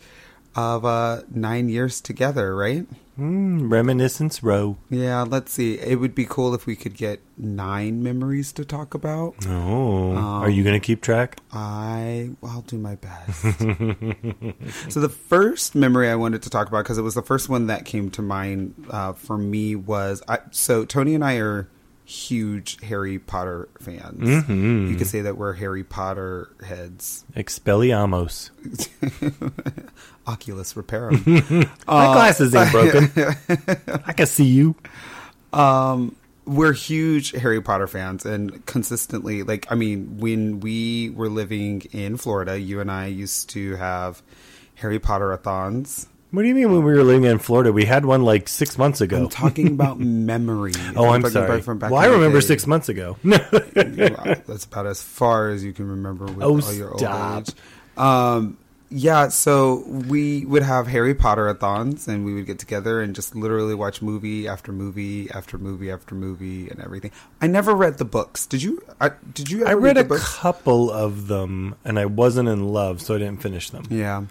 C: of uh, nine years together, right?
B: Mm, Reminiscence Row.
C: Yeah, let's see. It would be cool if we could get nine memories to talk about.
B: Oh, are you going to keep track?
C: I I'll do my best. [LAUGHS] so the first memory I wanted to talk about because it was the first one that came to mind uh, for me was I, so Tony and I are huge Harry Potter fans.
B: Mhm.
C: You could say that we're Harry Potter heads.
B: Expelliarmus. [LAUGHS]
C: Oculus Reparum. [LAUGHS]
B: My glasses ain't [LAUGHS] broken. I can see you.
C: um we're huge Harry Potter fans and consistently like I mean when we were living in Florida you and I used to have Harry Potter athons
B: What do you mean when we were living in Florida? We had one like six months ago.
C: I'm talking about [LAUGHS] memory.
B: oh, I'm sorry. Well, I remember
C: day.
B: six months ago. [LAUGHS]
C: That's about as far as you can remember with
B: Oh,
C: all your
B: stop.
C: old age. Um, yeah, so we would have Harry Potter athons, and we would get together and just literally watch movie after movie after movie after movie and everything. I never read the books. Did you? I, did you? Ever
B: I read
C: the
B: a couple of them, and I wasn't in love, so I didn't finish them.
C: Yeah,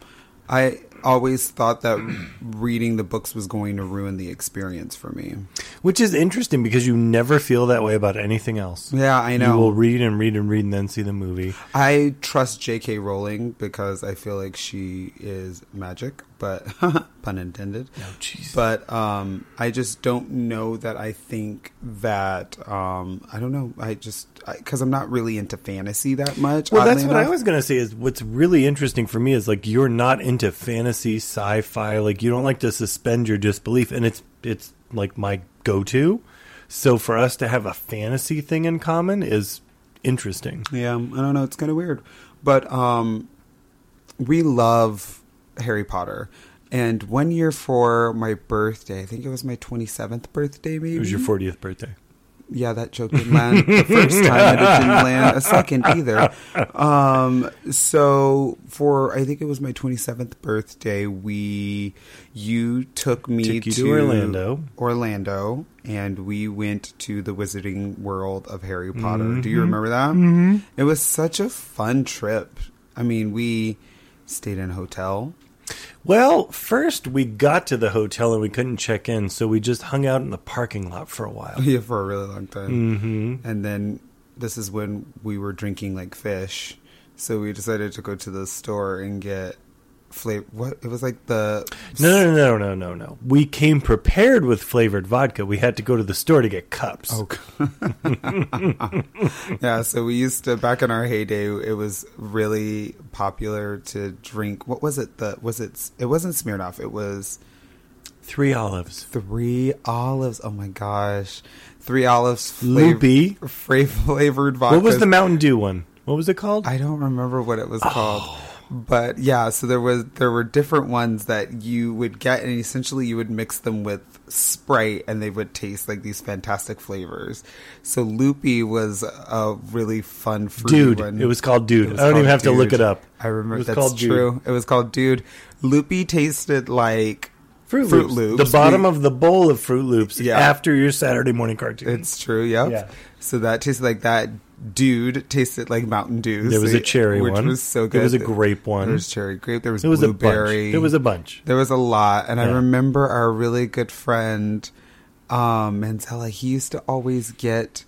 C: I always thought that reading the books was going to ruin the experience for me.
B: Which is interesting because you never feel that way about anything else.
C: Yeah, I know.
B: You will read and read and read and then see the movie.
C: I trust J.K. Rowling because I feel like she is magic, but [LAUGHS] pun intended.
B: No, jeez.
C: But um, I just don't know that I think that um, I don't know. I just because I'm not really into fantasy that much.
B: Well, that's what I was going to say. Is what's really interesting for me is like you're not into fantasy, sci-fi. Like you don't like to suspend your disbelief, and it's it's like my go-to. So for us to have a fantasy thing in common is interesting.
C: Yeah, I don't know. It's kind of weird, but um, we love Harry Potter. And one year for my birthday, I think it was my 27th birthday, maybe.
B: It was your 40th birthday.
C: Yeah, that joke didn't land the first [LAUGHS] time, and it didn't land a second either. Um, so for I think it was my twenty seventh birthday, we you took me
B: Took to
C: to
B: Orlando.
C: Orlando, and we went to the Wizarding World of Harry Potter. Do
B: Mm-hmm.
C: you remember that? Mm-hmm. It was such a fun trip. I mean, we stayed in a hotel.
B: Well, first we got to the hotel and we couldn't check in, so we just hung out in the parking lot for a while. [LAUGHS]
C: Yeah, for a really long time.
B: Mm-hmm.
C: And then this is when we were drinking like fish. So we decided to go to the store and get flavor. What it was like the
B: No, no, no, no, no, no. We came prepared with flavored vodka. We had to go to the store to get cups.
C: Oh, [LAUGHS] yeah. So we used to back in our heyday. It was really popular to drink. What was it? The was it? It wasn't Smirnoff. It was
B: Three olives.
C: three olives. Oh my gosh, three olives.
B: Loopy.
C: fra- flavored vodka.
B: What was the Mountain Dew one? What was it called?
C: I don't remember what it was
B: Oh.
C: called. But yeah, so there was there were different ones that you would get and essentially you would mix them with Sprite and they would taste like these fantastic flavors. So Loopy was a really fun fruity
B: Dude.
C: one.
B: It was called Dude.
C: Was
B: I don't even have to look it up.
C: I remember
B: It was
C: that's
B: called Dude.
C: true. It was called Dude. Loopy tasted like
B: Fruit,
C: Froot
B: Loops.
C: Loops.
B: The bottom
C: We-
B: of the bowl of Froot Loops
C: Yeah.
B: after your Saturday morning cartoon.
C: It's true, yep.
B: Yeah.
C: So that tasted like that. Dude tasted like Mountain Dew.
B: There was
C: So-
B: a cherry
C: which
B: one.
C: was so good.
B: There was a grape one.
C: There was cherry grape. There was
B: There was
C: blueberry.
B: a bunch. There was a bunch.
C: There was a lot, and I remember our really good friend um, Manzella. He used to always get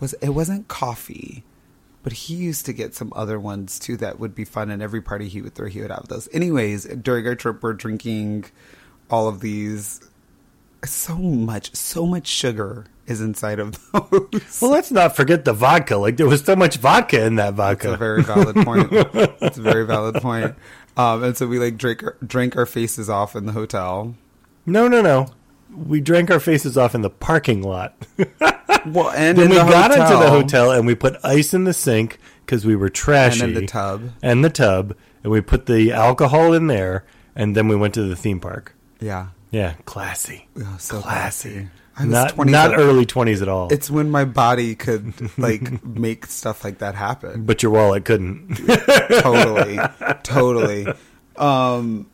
C: was it wasn't coffee, but he used to get some other ones too that would be fun. And every party he would throw, he would have those. Anyways, during our trip, we're drinking all of these. So much, so much sugar is inside of those.
B: Well, let's not forget the vodka. Like there was so much vodka in that vodka.
C: That's a very valid point. [LAUGHS] It's a very valid point. Um, and so we like drank our, drank our faces off in the hotel.
B: no, no, no. We drank our faces off in the parking lot. [LAUGHS]
C: Well, and
B: then
C: in
B: we
C: the
B: got
C: hotel,
B: into the hotel and we put ice in the sink because we were
C: and
B: trashy.
C: in the tub.
B: And the tub, and we put the alcohol in there, and then we went to the theme park.
C: Yeah,
B: Yeah, classy,
C: Oh, so
B: classy. Not
C: 20
B: not early twenties at all.
C: It's when my body could [LAUGHS] like make stuff like that happen.
B: but your wallet couldn't. [LAUGHS]
C: totally, totally. Um,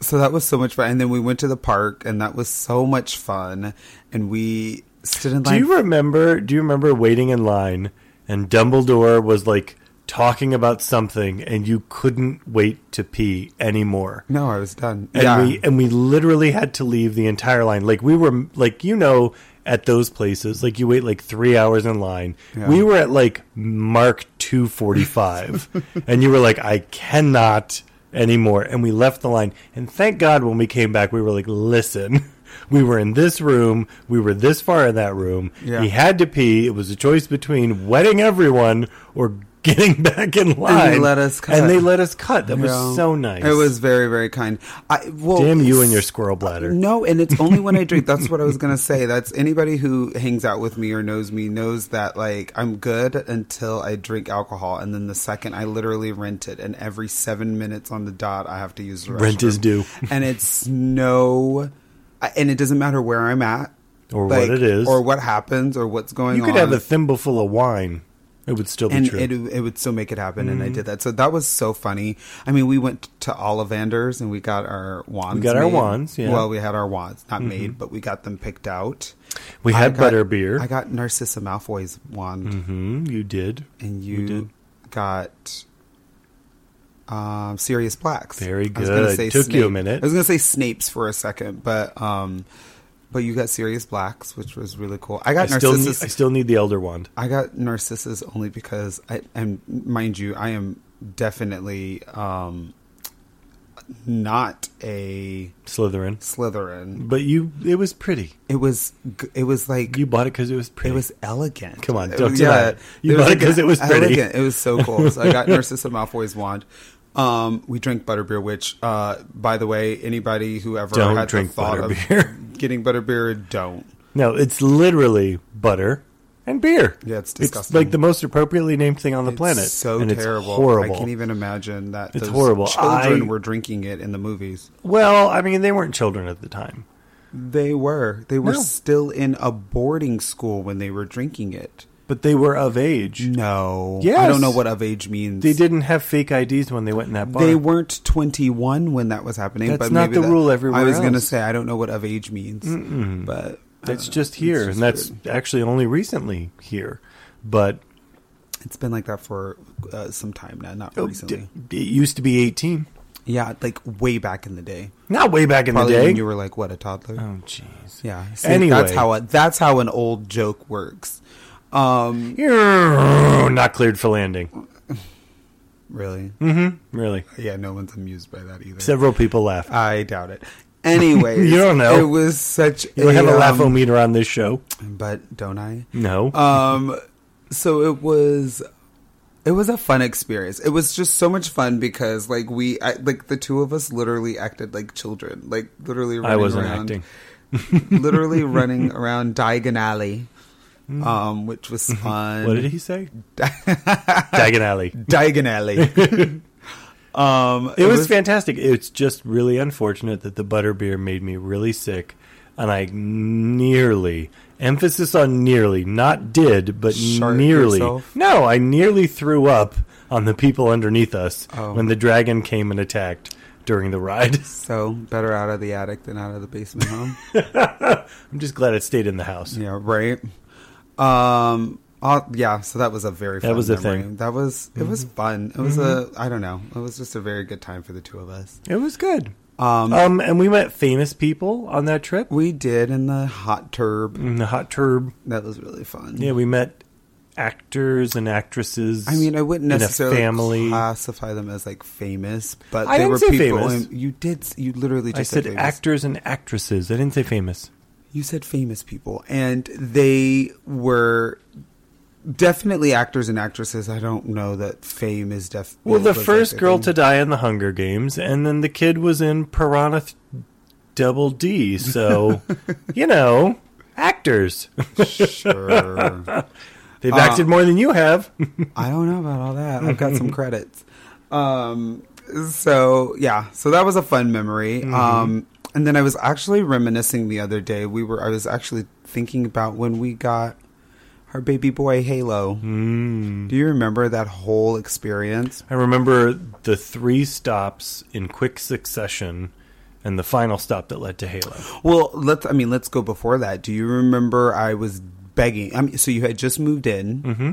C: so that was so much fun. And then we went to the park, and that was so much fun. And we stood in line.
B: do you remember? Do you remember waiting in line and Dumbledore was like talking about something and you couldn't wait to pee anymore.
C: No, I was done.
B: And
C: yeah.
B: we and we literally had to leave the entire line. Like we were like you know at those places like you wait like 3 hours in line.
C: Yeah.
B: We were at like mark 245 [LAUGHS] and you were like I cannot anymore and we left the line and thank God when we came back we were like listen [LAUGHS] we were in this room we were this far in that room
C: Yeah.
B: he had to pee it was a choice between wetting everyone or [LAUGHS] getting back in line
C: let us cut.
B: and they let us cut that
C: Yeah.
B: was so nice
C: It was very, very kind. I well,
B: Damn you and your squirrel bladder.
C: No, and it's only when I drink. That's what I was gonna say. [LAUGHS] That's anybody who hangs out with me or knows me knows that like I'm good until I drink alcohol, and then the second I literally rent it, and every seven minutes on the dot I have to use the restroom.
B: Rent is due.
C: and it's no, and it doesn't matter where I'm at
B: Or
C: like,
B: what it is.
C: or what happens, or what's going on.
B: you
C: on.
B: could have a thimble full of wine. It would still be
C: and
B: true.
C: it, it would still make it happen, and
B: Mm-hmm.
C: I did that. So that was so funny. I mean, we went to Ollivander's and we got our wands.
B: We got our wands, yeah. Mm-hmm.
C: Well, we had our wands not made, but we got them picked out.
B: we had
C: got-
B: butterbeer.
C: I got Narcissa Malfoy's wand,
B: hmm you did.
C: and
B: you
C: you,
B: did.
C: got um, Sirius Blacks.
B: Very
C: I was gonna
B: good.
C: say
B: Took you a minute.
C: I was gonna say Snape's for a second, but um, but you got Sirius Blacks, which was really cool. I
B: I
C: got
B: still, need,
C: Narcissus.
B: I still need the elder wand.
C: I got Narcissus only because I and mind you, I am definitely um not a
B: Slytherin.
C: Slytherin.
B: But you, it was pretty.
C: It was, it was like
B: You bought it because it was pretty.
C: it was elegant.
B: Come on, don't it. You
C: was
B: bought it 'cause it was pretty.
C: Elegant. It was so cool. So I got [LAUGHS] Narcissa Malfoy's wand. Um, we drank butterbeer, which, uh, by the way, anybody who ever
B: Don't
C: had
B: drink
C: the thought
B: butterbeer.
C: of [LAUGHS] getting butterbeer, don't.
B: no, it's literally butter and beer.
C: Yeah, it's
B: It's
C: disgusting.
B: like the most appropriately named thing on the
C: It's
B: planet.
C: so
B: and
C: terrible.
B: It's horrible.
C: I can't even imagine that.
B: It's
C: those
B: horrible.
C: Children
B: I-
C: were drinking it in the movies.
B: Well, I mean, they weren't children at the time.
C: They were. They were
B: No.
C: still in a boarding school when they were drinking it.
B: But they were of age.
C: No.
B: Yes.
C: I don't know what of age means.
B: They didn't have fake IDs when they went in that bar.
C: They weren't 21 when that was happening.
B: That's
C: but
B: not
C: maybe
B: the
C: that-
B: rule everywhere
C: I was going to say, I don't know what of age means. But
B: That's
C: uh,
B: just
C: it's
B: here,
C: just
B: and that's
C: weird.
B: actually only recently here. But
C: It's been like that for uh, some time now, not
B: oh,
C: recently.
B: d- it used to be 18.
C: yeah, like way back in the day.
B: Not way back in
C: Probably
B: the day.
C: when you were like, what, a toddler?
B: oh, jeez.
C: Yeah. See,
B: Anyway.
C: That's how, a, that's how an old joke works. Um,
B: Not cleared for landing.
C: really?
B: Mm-hmm. Really.
C: Yeah, no one's amused by that either.
B: Several people laughed.
C: I doubt it. Anyways, [LAUGHS]
B: You don't know.
C: It was such.
B: You don't have a
C: um,
B: laugh-o-meter on this show.
C: but don't I?
B: No.
C: Um, so it was. It was a fun experience. It was just so much fun because, like, we, I, like, the two of us literally acted like children, like, literally. Running
B: I wasn't
C: around,
B: acting. [LAUGHS]
C: literally running around Diagon Alley, um, which was fun.
B: What did he say? [LAUGHS] Diagon Alley.
C: Diagon Alley. [LAUGHS] um,
B: It was fantastic. It's just really unfortunate that the butterbeer made me really sick, and I nearly emphasis on nearly, not did, but
C: Shark
B: nearly.
C: yourself?
B: No, I nearly threw up on the people underneath us
C: Oh.
B: when the dragon came and attacked during the ride. [LAUGHS]
C: so better out of the attic than out of the basement, huh?
B: I'm just glad it stayed in the house.
C: Yeah, right. Um. Uh, yeah, so that was a very fun
B: That was a
C: memory.
B: thing.
C: That was it was fun. It was a I don't know. It was just a very good time for the two of us.
B: It was good.
C: Um,
B: Um, and we met famous people on that trip.
C: we did in the hot turb.
B: In the hot turb.
C: That was really fun.
B: Yeah, we met actors and actresses.
C: I mean, I wouldn't necessarily classify them as like famous, but
B: I
C: they
B: didn't
C: were
B: say
C: people.
B: famous.
C: you did. You literally just
B: I said
C: famous.
B: actors and actresses. I didn't say famous.
C: You said famous people, and they were definitely actors and actresses. I don't know that fame is def.
B: Well, the
C: was, like,
B: first girl
C: thing.
B: to die in the Hunger Games, and then the kid was in Piranha th- Double D. So, [LAUGHS] you know, actors.
C: Sure. [LAUGHS]
B: They've
C: Uh,
B: acted more than you have.
C: I don't know about all that. I've got some [LAUGHS] credits. Um, so yeah, so that was a fun memory.
B: Mm-hmm.
C: Um, and then I was actually reminiscing the other day. We were, I was actually thinking about when we got our baby boy Halo.
B: Mm.
C: Do you remember that whole experience?
B: I remember the three stops in quick succession, and the final stop that led to Halo.
C: Well, let's. I mean, let's go before that. Do you remember? I was begging. I mean, so you had just moved in,
B: Mm-hmm.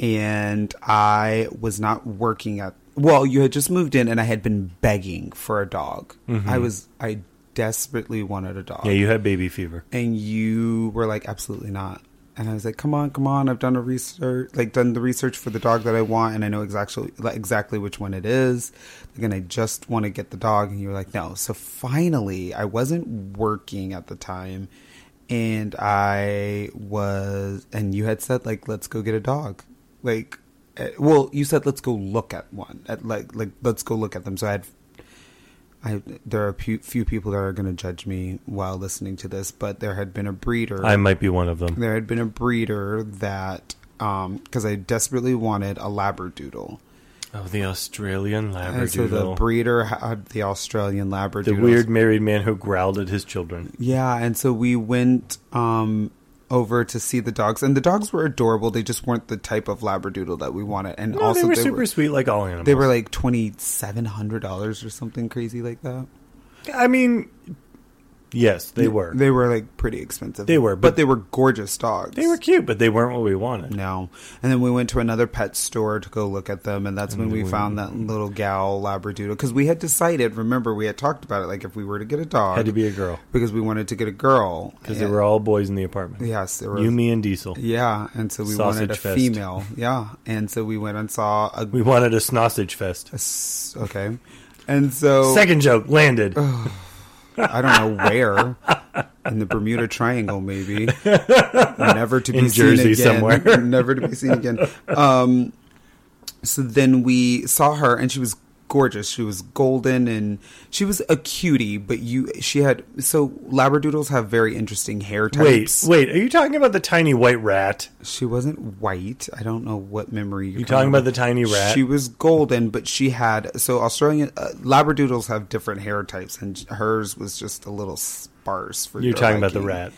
C: and I was not working at. Well, you had just moved in, and I had been begging for a dog. I was I desperately wanted a dog.
B: Yeah, you had baby fever.
C: and you were like absolutely not. And i was like come on come on. I've done a research like done the research for the dog that i want and i know exactly exactly which one it is. Like, and i just want to get the dog. And you were like no. So finally i wasn't working at the time and i was and you had said like let's go get a dog. Like eh, well you said let's go look at one at like like let's go look at them. So i had I, there are a few, few people that are going to judge me while listening to this, but there had been a breeder.
B: I might be one of them.
C: there had been a breeder that, because I desperately wanted a Labradoodle.
B: Oh, the Australian
C: And so the breeder had the Australian Labradoodle.
B: The weird married man who growled at his children.
C: Yeah, and so we went um, over to see the dogs, and the dogs were adorable. They just weren't the type of Labradoodle that we wanted. And
B: No,
C: also,
B: they were super sweet, like all animals.
C: They were like twenty seven hundred dollars or something crazy like that.
B: I mean, yes, they were.
C: They were like pretty expensive.
B: They were,
C: but,
B: but-
C: they were gorgeous dogs.
B: They were cute, but they weren't what we wanted.
C: no. And then we went to another pet store to go look at them, and that's when we
B: we-
C: found that little gal Labradoodle because we had decided. Remember, we had talked about it. Like if we were to get a dog,
B: Had to be a girl
C: because we wanted to get a girl
B: because they were all boys in the apartment.
C: yes, there was
B: You, me, and Diesel.
C: yeah, and so we
B: Sausage
C: wanted a
B: fest.
C: female. Yeah, and so we went and saw a.
B: We wanted a sausage fest.
C: a okay, and so
B: Second joke landed.
C: I don't know where in the Bermuda Triangle, maybe never to be
B: In
C: seen
B: Jersey
C: again.
B: somewhere. [LAUGHS]
C: never to be seen again. Um, so then we saw her, and she was gorgeous. She was golden, and she was a cutie. But you, she had so Labradoodles have very interesting hair types.
B: wait. Wait, are you talking about the tiny white rat?
C: She wasn't white. I don't know what memory you're
B: You talking about the tiny rat?
C: She was golden, but she had so Australian uh, Labradoodles have different hair types, and hers was just a little sparse. For
B: You're
C: your
B: talking about the rat.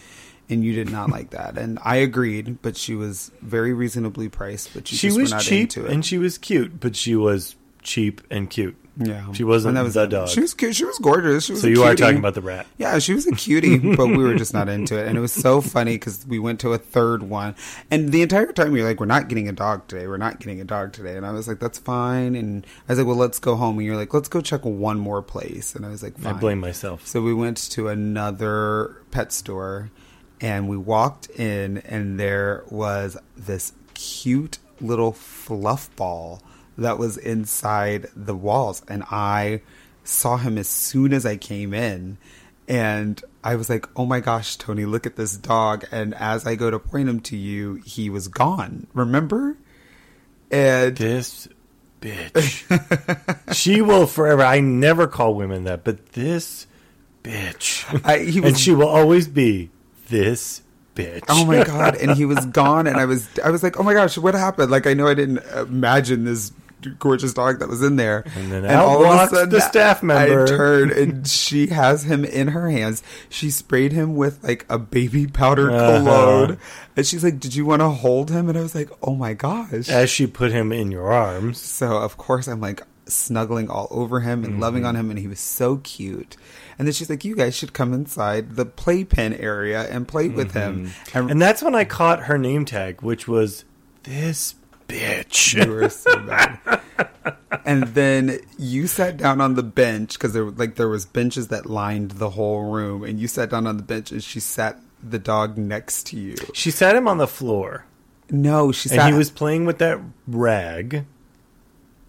C: and you did not like that, and I agreed. But she was very reasonably priced, but
B: She
C: just
B: was cheap and she was cute, but she was cheap and cute.
C: yeah,
B: she wasn't
C: And
B: the dog.
C: She was cute. She was gorgeous. She was
B: So you are talking about the rat.
C: Yeah, she was a cutie, [LAUGHS] but we were just not into it. And it was so funny because we went to a third one. And the entire time we were like, we're not getting a dog today. We're not getting a dog today. And I was like, that's fine. And I was like, well, let's go home. And you're like, let's go check one more place. And I was like,
B: I blame myself.
C: So we went to another pet store and we walked in, and there was this cute little fluff ball that was inside the walls. And I saw him as soon as I came in. And I was like, oh my gosh, Tony, look at this dog. And as I go to point him to you, he was gone. Remember? And
B: This bitch. [LAUGHS] she will forever. I never call women that, but this bitch. [LAUGHS]
C: I, he was
B: and she will always be this bitch.
C: Oh my [LAUGHS] god! And he was gone, and I was, I was like, oh my gosh, what happened? Like, I know I didn't imagine this gorgeous dog that was in there,
B: And then out walks the staff member.
C: I turned, and [LAUGHS] she has him in her hands. She sprayed him with like a baby powder
B: Uh-huh.
C: cologne, and she's like, "Did you want to hold him?" And I was like, "Oh my gosh!"
B: As she put him in your arms.
C: So of course I'm like snuggling all over him and
B: Mm-hmm.
C: loving on him, and he was so cute. And then she's like, "You guys should come inside the playpen area and play with him." And,
B: And that's when I caught her name tag, which was this bitch.
C: you were so bad. [LAUGHS] and then you sat down on the bench because there like there was benches that lined the whole room, and you sat down on the bench, and she sat the dog next to you.
B: She sat him on the floor,
C: No, she sat.
B: and he was playing with that rag.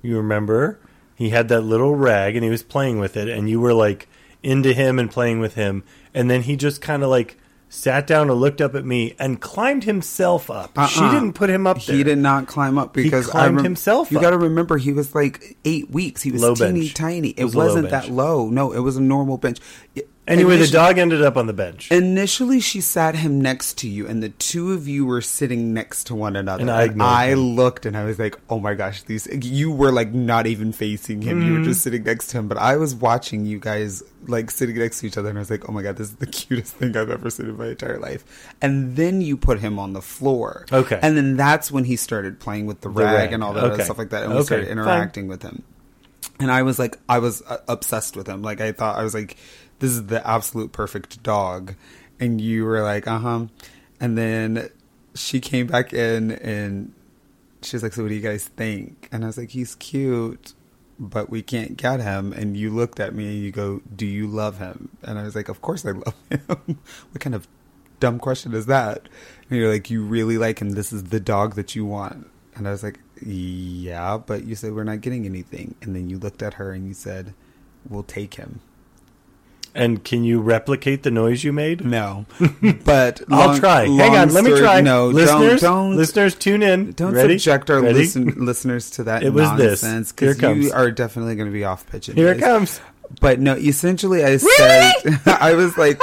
B: You remember? He had that little rag, and he was playing with it, and you were like into him and playing with him, and then he just kind of like sat down and looked up at me and climbed himself up. She
C: Uh-uh.
B: didn't put him up there.
C: He did not climb up because he
B: climbed
C: I
B: himself
C: You got to remember, he was like eight weeks. He was
B: Low
C: teeny
B: bench.
C: tiny. It,
B: It was
C: wasn't that low. No, it was a normal bench.
B: Anyway, the dog ended up on the bench.
C: Initially, she sat him next to you, and the two of you were sitting next to one another.
B: And I ignored him.
C: looked, and I was like, "Oh my gosh, these!" You were like not even facing him; you were
B: Mm-hmm.
C: just sitting next to him. But I was watching you guys like sitting next to each other, and I was like, "Oh my god, this is the [LAUGHS] cutest thing I've ever seen in my entire life." And then you put him on the floor,
B: Okay.
C: and then that's when he started playing with the,
B: The
C: rag,
B: rag.
C: and all that other
B: Okay.
C: stuff like that, and we
B: Okay,
C: started
B: fine.
C: interacting with him and I was like, I was uh, obsessed with him. Like, I thought I was like, this is the absolute perfect dog. And you were like, uh huh. And then she came back in and she's like, so what do you guys think? And I was like, he's cute, but we can't get him. And you looked at me and you go, do you love him? And I was like, of course I love [LAUGHS] him. what kind of dumb question is that? And you're like, you really like him. This is the dog that you want. And I was like, yeah, but you said we're not getting anything. And then you looked at her and you said, we'll take him.
B: And can you replicate the noise you made?
C: No, but [LAUGHS]
B: I'll
C: long-
B: try. Hang on, let me
C: story-
B: try.
C: No,
B: listeners,
C: don't, don't
B: listeners, tune in.
C: Don't
B: Ready?
C: subject our
B: Ready?
C: listen, listeners to that
B: It was this.
C: nonsense
B: Here
C: because
B: it comes.
C: you are definitely going to be off pitch.
B: Here it comes.
C: But no, essentially, I said [LAUGHS] I was like,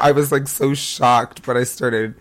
C: I was like so shocked, but I started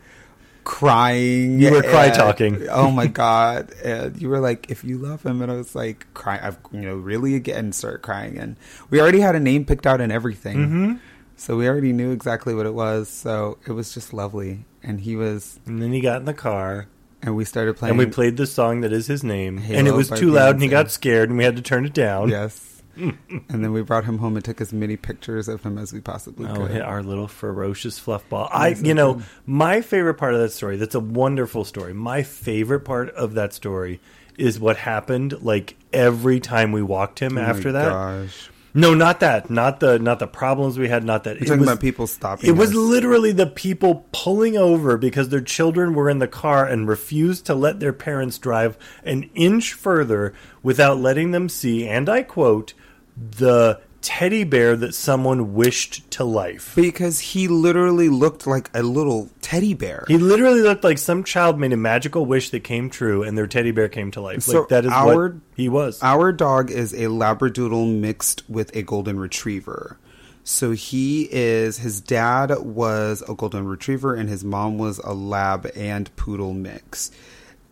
C: crying.
B: You were cry
C: and-
B: talking.
C: Oh my [LAUGHS] god! And you were like, "If you love him," and I was like, crying. I've you know really again start crying, and we already had a name picked out and everything.
B: Mm-hmm.
C: So we already knew exactly what it was. So it was just lovely, and he was,
B: And then he got in the car,
C: and we started playing.
B: and we played the song that is his name,
C: Halo
B: and it was too loud, and he got scared, and we had to turn it down.
C: Yes. [LAUGHS] and then we brought him home and took as many pictures of him as we possibly
B: Oh,
C: could.
B: hit our little ferocious fluff ball. I, you know, my favorite part of that story. That's a wonderful story. My favorite part of that story is what happened. Like every time we walked him
C: Oh my
B: after that.
C: gosh.
B: No, not that. Not the not the problems we had. Not that.
C: You're
B: It
C: talking
B: was-
C: about people stopping.
B: It was literally the people pulling over because their children were in the car and refused to let their parents drive an inch further without letting them see, and I quote, the teddy bear that someone wished to life.
C: because he literally looked like a little teddy bear.
B: He literally looked like some child made a magical wish that came true and their teddy bear came to life.
C: So
B: like that is
C: our-
B: what he was.
C: Our dog is a Labradoodle mixed with a Golden Retriever. So he is, his dad was a Golden Retriever and his mom was a Lab and Poodle mix.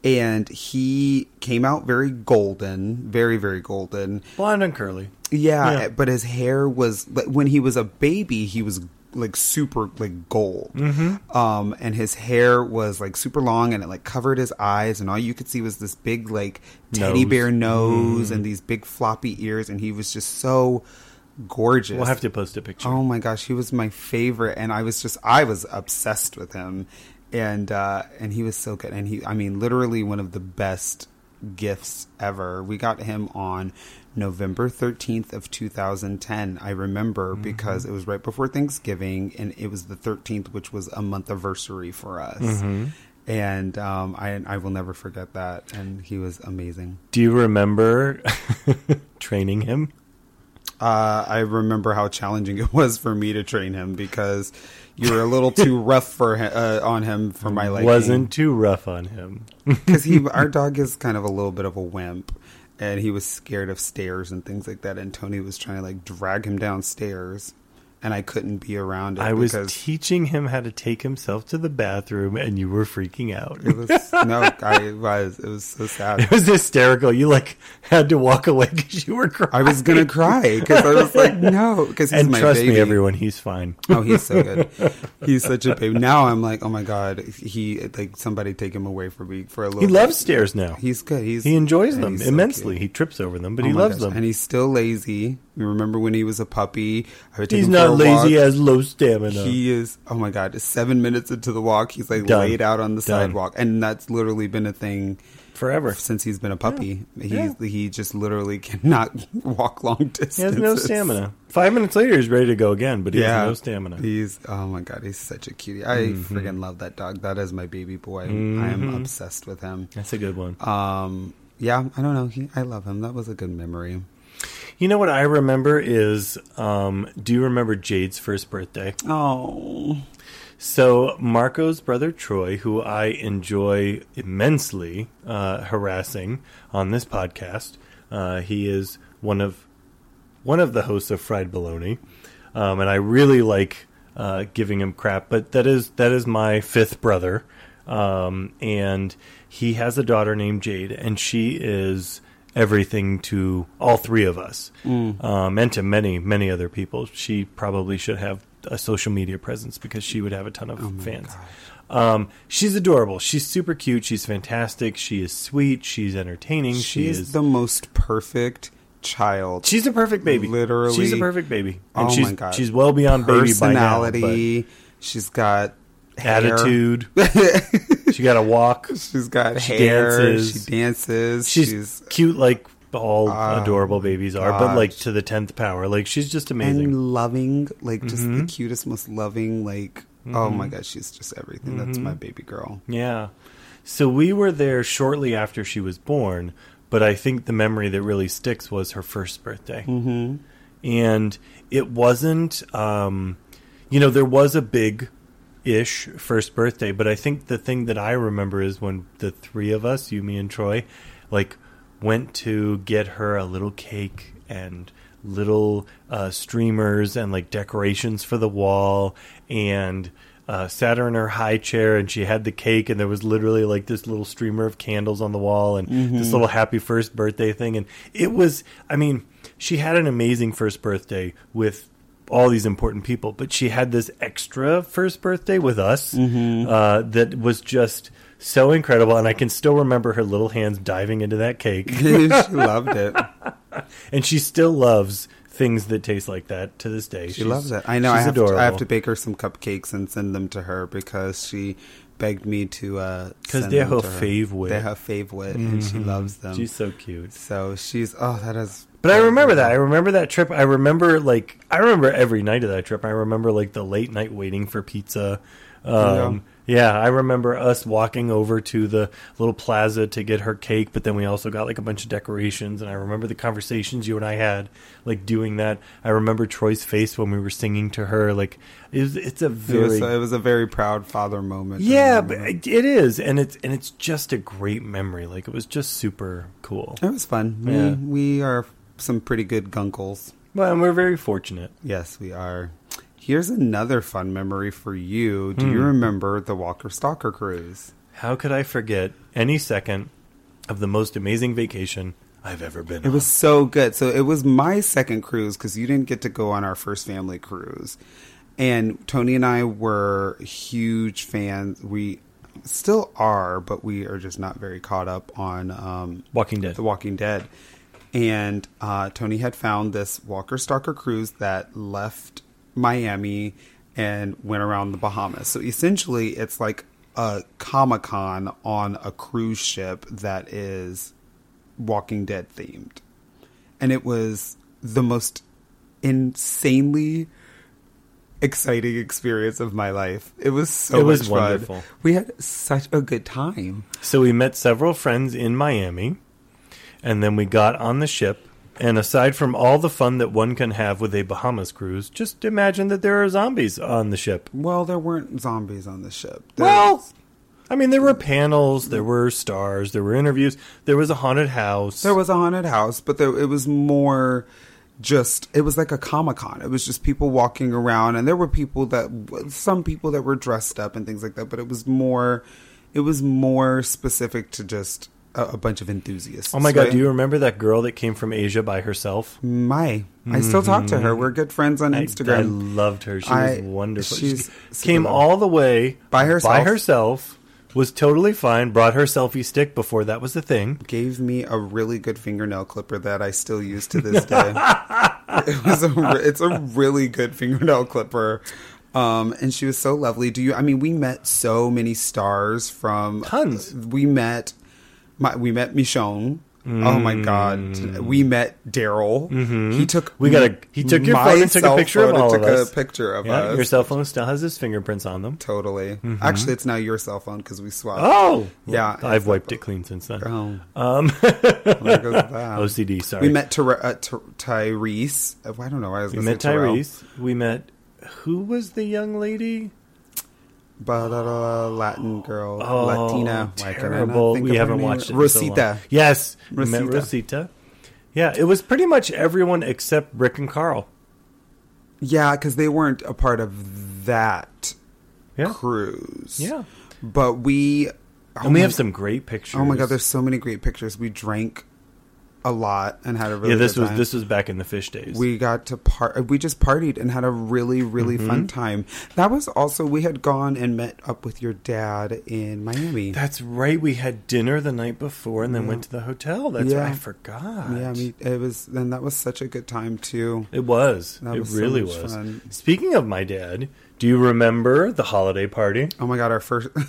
C: And he came out very golden, very, very golden.
B: Blonde and curly.
C: Yeah,
B: Yeah.
C: but his hair was like, when he was a baby, he was like super like gold. Mm-hmm. Um, and his hair was like super long, and it like covered his eyes, and all you could see was this big like teddy
B: Nose.
C: bear nose and these big floppy ears, and he was just so gorgeous.
B: We'll have to post a picture.
C: Oh my gosh, he was my favorite, and I was just I was obsessed with him, and uh, and he was so good, and he I mean literally one of the best gifts ever. We got him on November thirteenth of two thousand ten. I remember because it was right before Thanksgiving, and it was the thirteenth, which was a month anniversary for us. And um, I I will never forget that, and he was amazing.
B: Do you remember [LAUGHS] training him?
C: Uh, I remember how challenging [LAUGHS] it was for me to train him because you were a little [LAUGHS] too rough for uh, on him for my liking.
B: Wasn't too rough on him. [LAUGHS]
C: because he our dog is kind of a little bit of a wimp, and he was scared of stairs and things like that. And Tony was trying to like drag him downstairs, and I couldn't be around it.
B: I was teaching him how to take himself to the bathroom, and you were freaking out.
C: it was no, I was it was so sad. [LAUGHS]
B: It was hysterical. You like had to walk away because you were crying.
C: I was gonna cry because I was like, no, because he's
B: and
C: my
B: trust
C: baby.
B: me, everyone, he's fine.
C: Oh, he's so good. [LAUGHS] he's such a baby. Now I'm like, oh my god, he like somebody take him away for me for a little.
B: He
C: bit.
B: loves stairs now.
C: He's good. He's
B: He enjoys them
C: so
B: immensely.
C: cute.
B: he trips over them, but
C: Oh
B: he loves
C: gosh.
B: them.
C: and he's still lazy. You remember when he was a puppy? I would take
B: he's
C: him
B: not
C: for a
B: lazy.
C: walk.
B: He has low stamina.
C: He is. Oh my god! Seven minutes into the walk, he's like
B: Done.
C: laid out on the
B: Done.
C: sidewalk, and that's literally been a thing
B: Forever.
C: since he's been a puppy.
B: Yeah.
C: He he just literally [LAUGHS] cannot walk long distances.
B: He has no stamina. Five minutes later, he's ready to go again, but he
C: Yeah,
B: has no stamina.
C: He's oh my god, he's such a cutie. I
B: Mm-hmm.
C: friggin' love that dog. That is my baby boy. I am obsessed with him.
B: That's a good one.
C: Um, yeah, I don't know. He, I love him. That was a good memory.
B: You know what I remember is, um, do you remember Jade's first birthday?
C: Oh,
B: So Marco's brother Troy, who I enjoy immensely uh, harassing on this podcast, uh, he is one of one of the hosts of Fried Bologna, um, and I really like uh, giving him crap. But that is that is my fifth brother, um, and he has a daughter named Jade, and she is everything to all three of us, um, and to many many other people. She probably should have a social media presence because she would have a ton of fans. Um, she's adorable. She's super cute. She's fantastic. She is sweet. She's entertaining.
C: she
B: she
C: is the most perfect child.
B: She's a perfect baby.
C: Literally.
B: she's a perfect baby, and
C: Oh
B: she's
C: my God.
B: she's well beyond baby by now. but-.
C: She's got.
B: Attitude. [LAUGHS] she got a walk.
C: She's got
B: She
C: hair.
B: dances.
C: She dances.
B: She's,
C: She's,
B: cute like all
C: Oh,
B: adorable babies are, but like to the tenth power. Like she's just amazing.
C: and loving, like just
B: Mm-hmm.
C: the cutest, most loving. Like, oh my god, she's just everything. That's
B: Mm-hmm.
C: my baby girl.
B: Yeah. So we were there shortly after she was born, but I think the memory that really sticks was her first birthday. Mm-hmm. And it wasn't, um, you know, there was a big ish first birthday, but I think the thing that I remember is when the three of us, you, me, and Troy, like went to get her a little cake and little uh, streamers and like decorations for the wall and uh, sat her in her high chair and she had the cake and there was literally like this little streamer of candles on the wall and this little happy first birthday thing. And it was i mean she had an amazing first birthday with all these important people but she had this extra first birthday with us uh, that was just so incredible and i can still remember her little hands diving into that cake [LAUGHS]
C: she loved it. [LAUGHS]
B: and she still loves things that taste like that to this day.
C: She loves it. I know. I
B: she's
C: have, to. I have to bake her some cupcakes and send them to her because she begged me to. uh
B: 'Cause
C: send
B: they're her favorite.
C: They're her favorite, and she loves them.
B: She's so cute.
C: so she's. Oh, that is.
B: But I remember that. I remember that trip. I remember like I remember every night of that trip. I remember like the late night waiting for pizza. Um, yeah. I remember us walking over to the little plaza to get her cake, but then we also got like a bunch of decorations. And I remember the conversations you and I had, like doing that. I remember Troy's face when we were singing to her. Like it was, it's a
C: It
B: very
C: was, it was a very proud father moment.
B: Yeah, but it it is, and it's and it's just a great memory. Like it was just super cool.
C: it was fun.
B: Yeah.
C: We, we are some pretty good gunkles.
B: Well, and we're very fortunate.
C: Yes, we are. Here's another fun memory for you. Do
B: Hmm.
C: you remember the Walker Stalker cruise?
B: How could I forget any second of the most amazing vacation I've ever been
C: It
B: on?
C: It was so good. So it was my second cruise because you didn't get to go on our first family cruise. And Tony and I were huge fans. We still are, but we are just not very caught up on um,
B: Walking Dead.
C: The Walking Dead. And uh, Tony had found this Walker Stalker cruise that left Miami and went around the Bahamas. So essentially, it's like a Comic Con on a cruise ship that is Walking Dead themed. And it was the most insanely exciting experience of my life. It was so
B: It was
C: much fun.
B: wonderful.
C: We had such a good time.
B: So we met several friends in Miami, and then we got on the ship. And aside from all the fun that one can have with a Bahamas cruise, just imagine that there are zombies on the ship.
C: Well, there weren't zombies on the ship. There
B: Well,
C: was-
B: I mean, there were panels, there were stars, there were interviews, there was a haunted house.
C: there was a haunted house, but there, it was more just it was like a comic con it was just people walking around and there were people that some people that were dressed up and things like that but it was more it was more specific to just a, a bunch of enthusiasts
B: Oh my god,
C: right?
B: do you remember that girl that came from Asia by herself?
C: my i still talk to her we're good friends on
B: Mm-hmm. I-
C: instagram
B: I, loved her. She
C: I-
B: was wonderful. she came
C: lovely.
B: all the way
C: By herself.
B: By herself. Was totally fine. Brought her selfie stick before that was the thing.
C: gave me a really good fingernail clipper that I still use to this day. [LAUGHS] it was a it's a really good fingernail clipper. Um, and she was so lovely. Do you? I mean, we met so many stars from
B: Tons.
C: We met, my, we met Michonne. Oh my god, we met Daryl. He took
B: Mm. Mm-hmm. We got a- he took your phone and took a picture of all of
C: took
B: us.
C: a picture of
B: Yeah,
C: us.
B: your cell phone still has his fingerprints on them.
C: Totally. Actually, it's now your cell phone because we swapped.
B: Oh,
C: Yeah,
B: I've wiped it clean since then.
C: Oh.
B: Um,
C: There goes that. [LAUGHS]
B: OCD. Sorry.
C: We met Tyre- uh, Ty- Tyrese. I don't know why I was
B: We met. Tyrese. We met. Who was the young lady?
C: But uh, Latin girl,
B: Oh,
C: Latina.
B: Terrible. We haven't watched it. in so.
C: Rosita.
B: yes,
C: Rosita.
B: Rosita. Yeah, it was pretty much everyone except Rick and Carl.
C: Yeah, because they weren't a part of that
B: Yeah,
C: cruise.
B: yeah.
C: But we. oh
B: and we
C: my-
B: have some great pictures.
C: Oh my god, there's so many great pictures. We drank a lot and had a really
B: yeah. This was
C: time.
B: this was back in the fish days.
C: we got to part we just partied and had a really really
B: Mm-hmm.
C: fun time that was also we had gone and met up with your dad in miami
B: That's right. We had dinner the night before and then went to the hotel. That's
C: Yeah.
B: right. I forgot.
C: yeah I mean, it was and that was such a good time too
B: It was.
C: That
B: it
C: was
B: really
C: much
B: was.
C: fun.
B: Speaking of my dad, Do you remember the holiday party?
C: Oh my god, our first [LAUGHS]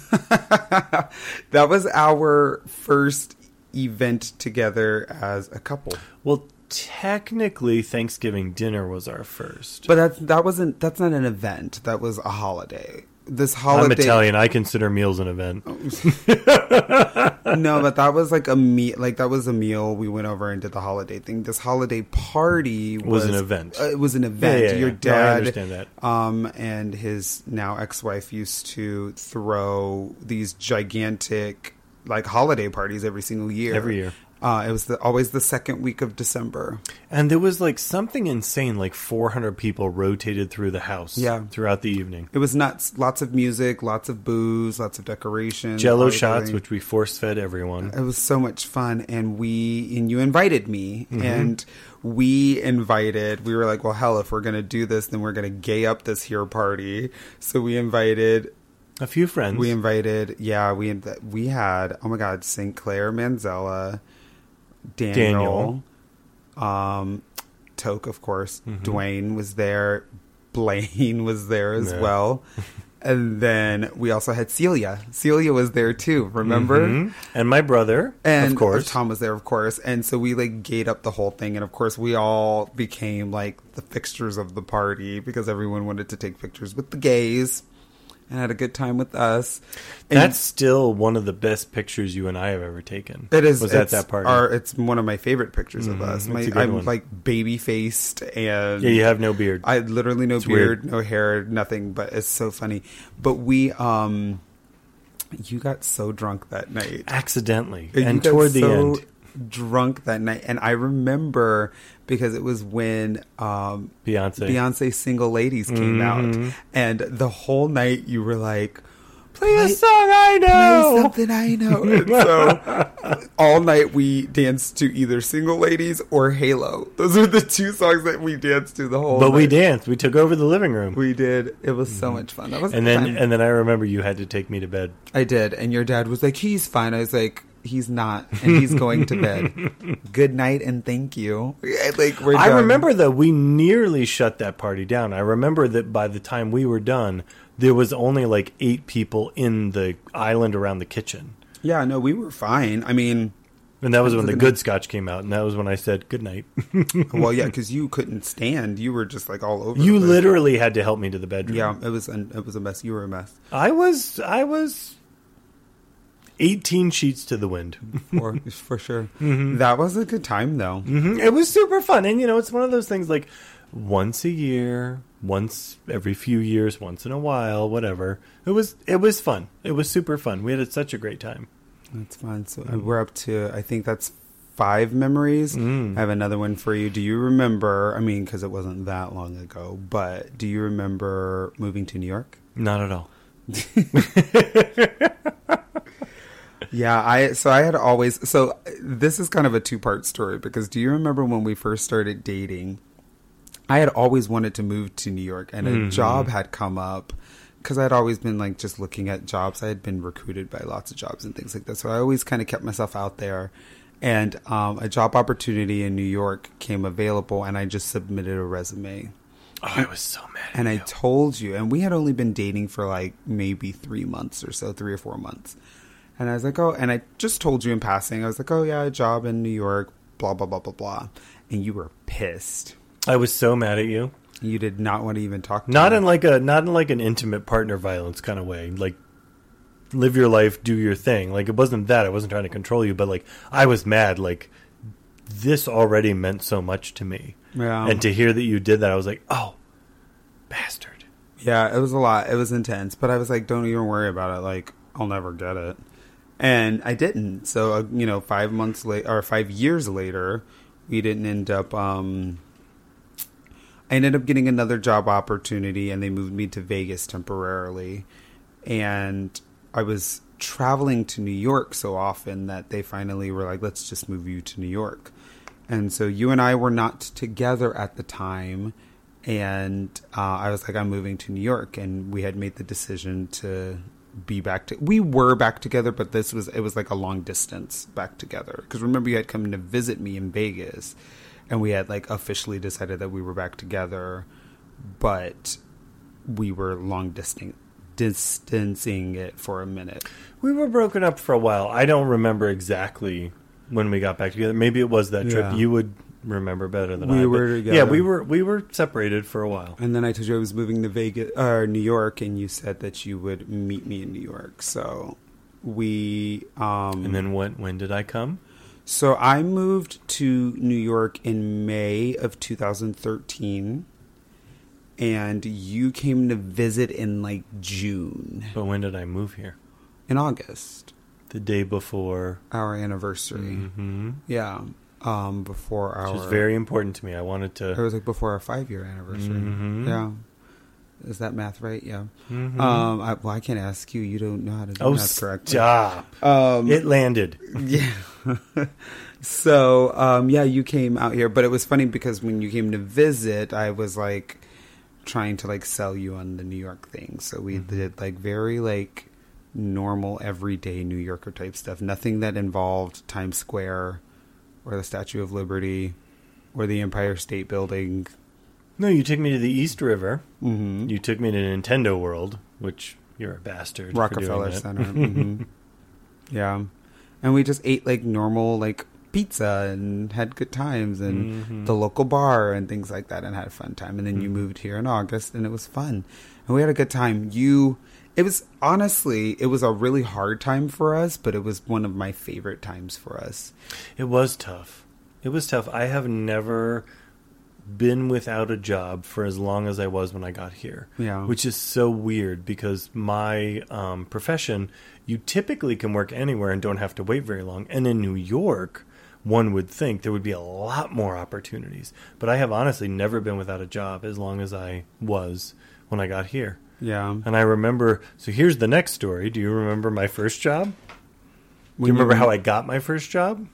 C: That was our first event together as a couple.
B: Well, technically, Thanksgiving dinner was our first.
C: But that's that wasn't that's not an event. That was a holiday. This holiday I'm
B: Italian. I consider meals an event. [LAUGHS]
C: No, but that was like a meal like that was a meal we went over and did the holiday thing. This holiday party was,
B: Was an event.
C: Uh, it was an event.
B: Yeah, yeah,
C: Your
B: yeah. No, I
C: dad
B: understand that.
C: um and his now ex-wife used to throw these gigantic like holiday parties every single year.
B: Every year.
C: Uh, it was the, always the second week of December.
B: And there was like something insane, like 400 people rotated through the house
C: Yeah.
B: throughout the evening.
C: It was nuts. Lots of music, lots of booze, lots of decorations.
B: Jello shots, which we force fed everyone.
C: It was so much fun, and we and you invited me,
B: Mm-hmm.
C: and we invited. We were like, well, hell, if we're gonna do this, then we're gonna gay up this here party. So we invited.
B: A few friends.
C: We invited. Yeah, we inv- we had. Oh my God, St. Clair Manzella, Daniel, um, Toke, of course. Dwayne was there. Blaine [LAUGHS] was there as
B: Yeah.
C: well. [LAUGHS] And then we also had Celia. Celia was there too. Remember?
B: Mhm. And my brother,
C: and
B: of course.
C: Tom was there, of course, and so we like gate up the whole thing, and of course we all became like the fixtures of the party because everyone wanted to take pictures with the gays and had a good time with us. And
B: That's still one of the best pictures you and I have ever taken.
C: it is
B: was at that party.
C: Our, it's one of my favorite pictures of
B: Mhm,
C: us.
B: it's
C: My,
B: a good
C: I'm
B: one.
C: like baby faced and
B: yeah, you have no beard.
C: I had literally no beard, no hair, nothing, but it's so funny. But we um you got so drunk that night.
B: Accidentally,
C: You
B: and
C: got
B: toward the
C: so
B: end,
C: drunk that night and i remember because it was when um
B: Beyonce.
C: beyonce single ladies came
B: Mhm.
C: out and the whole night you were like
B: Play a song I
C: play
B: know.
C: something i [LAUGHS] know and so all night we danced to either single ladies or halo those are the two songs that we danced to the whole
B: But we danced. We took over the living room.
C: we did it was so much fun that was
B: and then
C: fun.
B: and then I remember you had to take me to bed.
C: I did, and your dad was like, "He's fine." I was like, "He's not," and he's going to bed. [LAUGHS] Good night and thank you. Like we're. Done.
B: I remember that we nearly shut that party down. I remember that by the time we were done, there was only like eight people in the island around the kitchen.
C: Yeah, no, we were fine. I mean,
B: And that was when the good scotch came out, and that was when I said good night. [LAUGHS]
C: well, yeah, because you couldn't stand. You were just like all over.
B: you literally had to help me to the bedroom.
C: Yeah, it was. An, it was a mess. You were a mess.
B: I was I was eighteen sheets to the wind.
C: For for sure. [LAUGHS]
B: Mm-hmm.
C: That was a good time, though.
B: hmm It was super fun, and you know, it's one of those things like once a year, once every few years, once in a while, whatever. It was it was fun. It was super fun. We had such a great time.
C: That's fine. So uh, we're up to. I think that's five memories.
B: Mm.
C: I have another one for you. Do you remember? I mean, because it wasn't that long ago, but do you remember moving to New York?
B: Not at all. [LAUGHS] [LAUGHS]
C: Yeah, I so I had always so this is kind of a two part story because do you remember when we first started dating? I had always wanted to move to New York and a
B: Mhm.
C: job had come up because I'd always been like just looking at jobs. I had been recruited by lots of jobs and things like that. So I always kind of kept myself out there. And um, a job opportunity in New York came available and I just submitted a resume.
B: Oh, I was so mad. At
C: And I told you, and we had only been dating for like maybe three months or so, three or four months. And I was like, oh, and I just told you in passing, I was like, oh, yeah, a job in New York, blah, blah, blah, blah, blah. And you were pissed.
B: I was so mad at you.
C: You did not want to even talk to
B: Not
C: me.
B: in like a not in like an intimate partner violence kind of way. Like live your life, do your thing. Like it wasn't that. I wasn't trying to control you, but like I was mad. Like this already meant so much to me.
C: Yeah.
B: And to hear that you did that, I was like, oh, bastard.
C: Yeah, it was a lot. It was intense, but I was like, don't even worry about it. Like, I'll never get it. And I didn't. So, uh, you know, five months later, or five years later, we didn't end up, um, I ended up getting another job opportunity and they moved me to Vegas temporarily. And I was traveling to New York so often that they finally were like, let's just move you to New York. And so you and I were not together at the time. And uh, I was like, I'm moving to New York. And we had made the decision to be back to we were back together but this was it was like a long distance back together because remember you had come to visit me in vegas and we had like officially decided that we were back together but we were long distance distancing it for a minute.
B: We were broken up for a while. I don't remember exactly when we got back together. Maybe it was that trip.
C: Yeah.
B: You would remember better than
C: We
B: I.
C: were
B: Yeah, we were we were separated for a while.
C: And then I told you I was moving to Vegas or New York, and you said that you would meet me in New York. So we um
B: And then when when did I come?
C: So I moved to New York in May of 2013, and you came to visit in like June,
B: But when did I move here?
C: in August,
B: The day before.
C: our anniversary.
B: hmm
C: Yeah, um, before our.
B: Which is very important to me. I wanted to.
C: It was like before our five-year anniversary.
B: Mhm.
C: Yeah, is that math right? Yeah.
B: Mhm.
C: Um, I, well, I can't ask you. You don't know how to do
B: oh,
C: math correctly.
B: stop!
C: Um,
B: it landed. [LAUGHS]
C: Yeah. [LAUGHS] so, um, yeah, you came out here, but it was funny because when you came to visit, I was like trying to like sell you on the New York thing. So we
B: Mm-hmm.
C: did like very like normal everyday New Yorker type stuff. Nothing that involved Times Square or the Statue of Liberty or the Empire State Building.
B: No, you took me to the East River.
C: Mm-hmm.
B: You took me to Nintendo World, which you're a bastard.
C: Rockefeller. Center. [LAUGHS] hmm Yeah, and we just ate like normal like pizza and had good times and
B: Mhm.
C: the local bar and things like that and had a fun time. And then you
B: Mhm.
C: moved here in August and it was fun and we had a good time. You, it was honestly, it was a really hard time for us, but it was one of my favorite times for us.
B: It was tough. It was tough. I have never been without a job for as long as I was when I got here.
C: Yeah.
B: Which is so weird because my um, profession, you typically can work anywhere and don't have to wait very long. And in New York, one would think there would be a lot more opportunities. But I have honestly never been without a job as long as I was when I got here.
C: Yeah.
B: And I remember, so here's the next story. Do you remember my first job? Do you remember how I got my first job?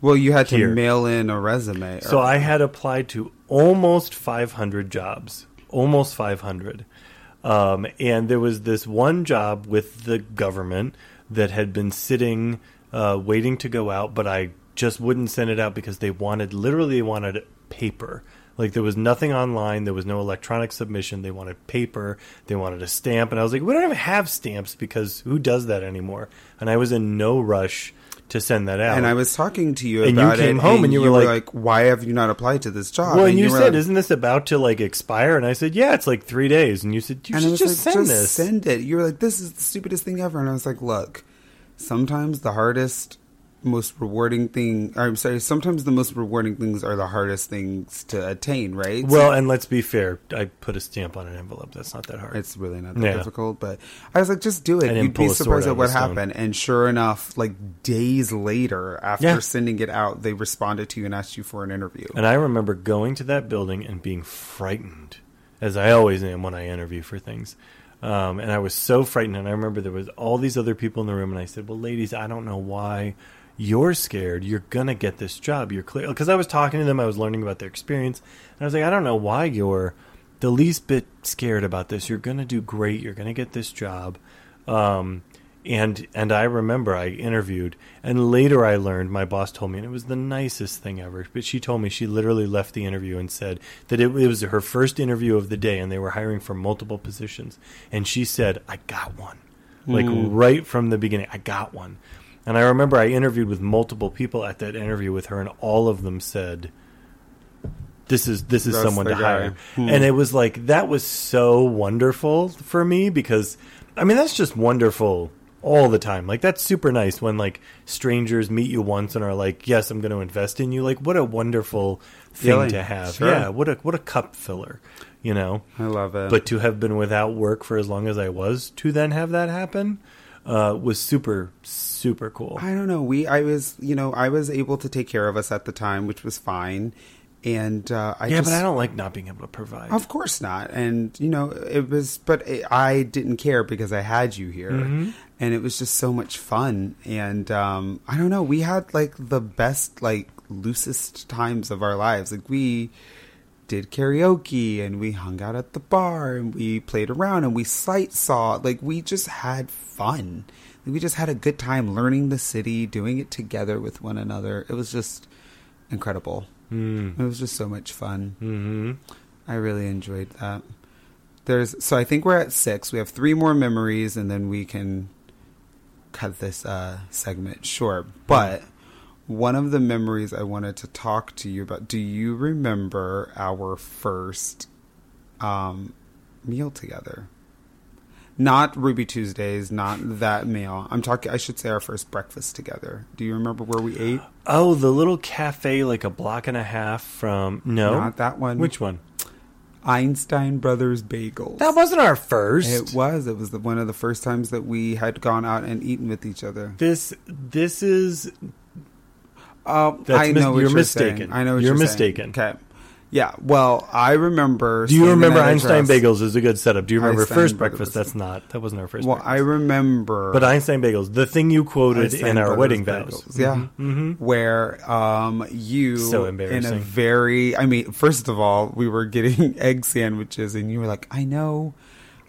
C: Well, you had to
B: Here.
C: mail in a resume.
B: So I had applied to almost 500 jobs, almost 500. Um, and there was this one job with the government that had been sitting, uh, waiting to go out, but I just wouldn't send it out because they wanted, literally, they wanted paper. Like there was nothing online, there was no electronic submission. They wanted paper, they wanted a stamp, and I was like, we don't even have stamps because who does that anymore? And I was in no rush to send that out.
C: And I was talking to you
B: And you came
C: it,
B: home and you were like-
C: "Why have you not applied to this job?"
B: Well, and you,
C: were
B: said,
C: like-
B: "Isn't this about to like expire?" And I said, "Yeah, it's like three days." And you said, "You should just
C: like,
B: send
C: just
B: this."
C: send it. You were like, this is the stupidest thing ever. And I was like, look, sometimes the hardest, most rewarding thing, I'm sorry, sometimes the most rewarding things are the hardest things to attain, right?
B: well, and let's be fair. I put a stamp on an envelope. That's not that hard.
C: it's really not that
B: Yeah.
C: difficult, but I was like, just do it. You'd be surprised at what happened. And sure enough, like days later, after
B: Yeah.
C: sending it out, they responded to you and asked you for an interview.
B: and I remember going to that building and being frightened, as I always am when I interview for things. Um, and I was so frightened. And I remember there was all these other people in the room, and I said, "Well, ladies, I don't know why." You're scared. You're gonna get this job. You're clear because I was talking to them. I was learning about their experience, and I was like, I don't know why you're the least bit scared about this. You're gonna do great. You're gonna get this job. Um, and and I remember I interviewed, and later I learned my boss told me, and it was the nicest thing ever. But she told me she literally left the interview and said that it, it was her first interview of the day, and they were hiring for multiple positions. And she said, "I got one." Like right from the beginning, I got one. And I remember I interviewed with multiple people at that interview with her, and all of them said, "This is this is
C: That's
B: someone to
C: guy.
B: hire."
C: Hmm.
B: And it was like that was so wonderful for me because I mean that's just wonderful all the time. Like that's super nice when like strangers meet you once and are like, "Yes, I'm going to invest in you." Like what a wonderful thing
C: Feeling.
B: to have.
C: Sure.
B: Yeah, what a what a cup filler, you know.
C: I love it.
B: But to have been without work for as long as I was to then have that happen uh, was super super cool.
C: I don't know. We, I was, you know, I was able to take care of us at the time, which was fine. And uh, I
B: yeah,
C: just,
B: but I don't like not being able to provide.
C: Of course not. And you know, it was, but it, I didn't care because I had you here,
B: Mm-hmm.
C: and it was just so much fun. And um, I don't know, we had like the best, like loosest times of our lives. Like we did karaoke and we hung out at the bar and we played around and we sight saw. Like we just had fun. We just had a good time learning the city, doing it together with one another. It was just incredible.
B: Mm.
C: It was just so much fun.
B: hmm
C: I really enjoyed that. there's so I think we're at six. We have three more memories, and then we can cut this uh, segment short. But one of the memories I wanted to talk to you about. Do you remember our first um, meal together? Not Ruby Tuesdays, not that meal. I'm talking. I should say our first breakfast together. Do you remember where we ate?
B: Oh, the little cafe, like a block and a half from. No,
C: Not that one.
B: Which one?
C: Einstein Brothers Bagels.
B: That wasn't our first.
C: It was. It was the, one of the first times that we had gone out and eaten with each other.
B: this this is
C: Um,
B: That's
C: I
B: mis-
C: know what
B: you're mistaken.
C: saying. I know what
B: You're
C: you're, saying.
B: mistaken.
C: Okay. Yeah. Well, I remember.
B: Do you remember Einstein. Bagels is a good setup? Do you remember
C: Einstein
B: first
C: Bagels.
B: breakfast? That's not. That wasn't our first.
C: Well,
B: breakfast.
C: I remember.
B: But Einstein Bagels, the thing you quoted
C: Einstein
B: in our wedding
C: Bagels.
B: vows.
C: Yeah.
B: hmm
C: where um you
B: So embarrassing.
C: in a very I mean first of all we were getting [LAUGHS] egg sandwiches and you were like I know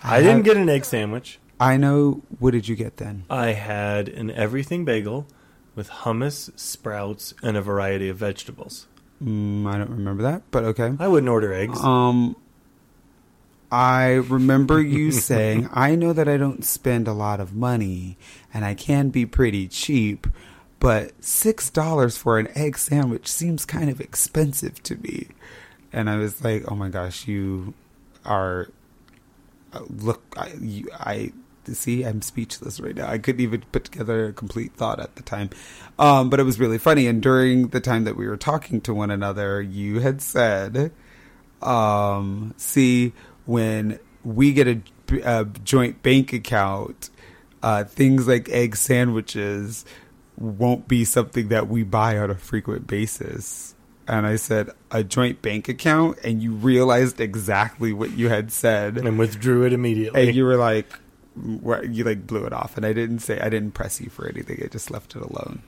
B: I didn't
C: have-
B: get an egg sandwich.
C: I know what did you get then
B: I had an everything bagel with hummus, sprouts, and a variety of vegetables.
C: mm, I don't remember that but okay
B: I wouldn't order eggs.
C: um I remember you [LAUGHS] saying I know that I don't spend a lot of money and I can be pretty cheap but six dollars for an egg sandwich seems kind of expensive to me and I was like oh my gosh you are uh, look I, you, I see. I'm speechless right now. I couldn't even put together a complete thought at the time. Um, but it was really funny. And during the time that we were talking to one another you had said um, see when we get a, a joint bank account uh, things like egg sandwiches won't be something that we buy on a frequent basis. And I said a joint bank account? And you realized exactly what you had said.
B: And withdrew it immediately.
C: and you were like you like blew it off and i didn't say i didn't press you for anything i just left it alone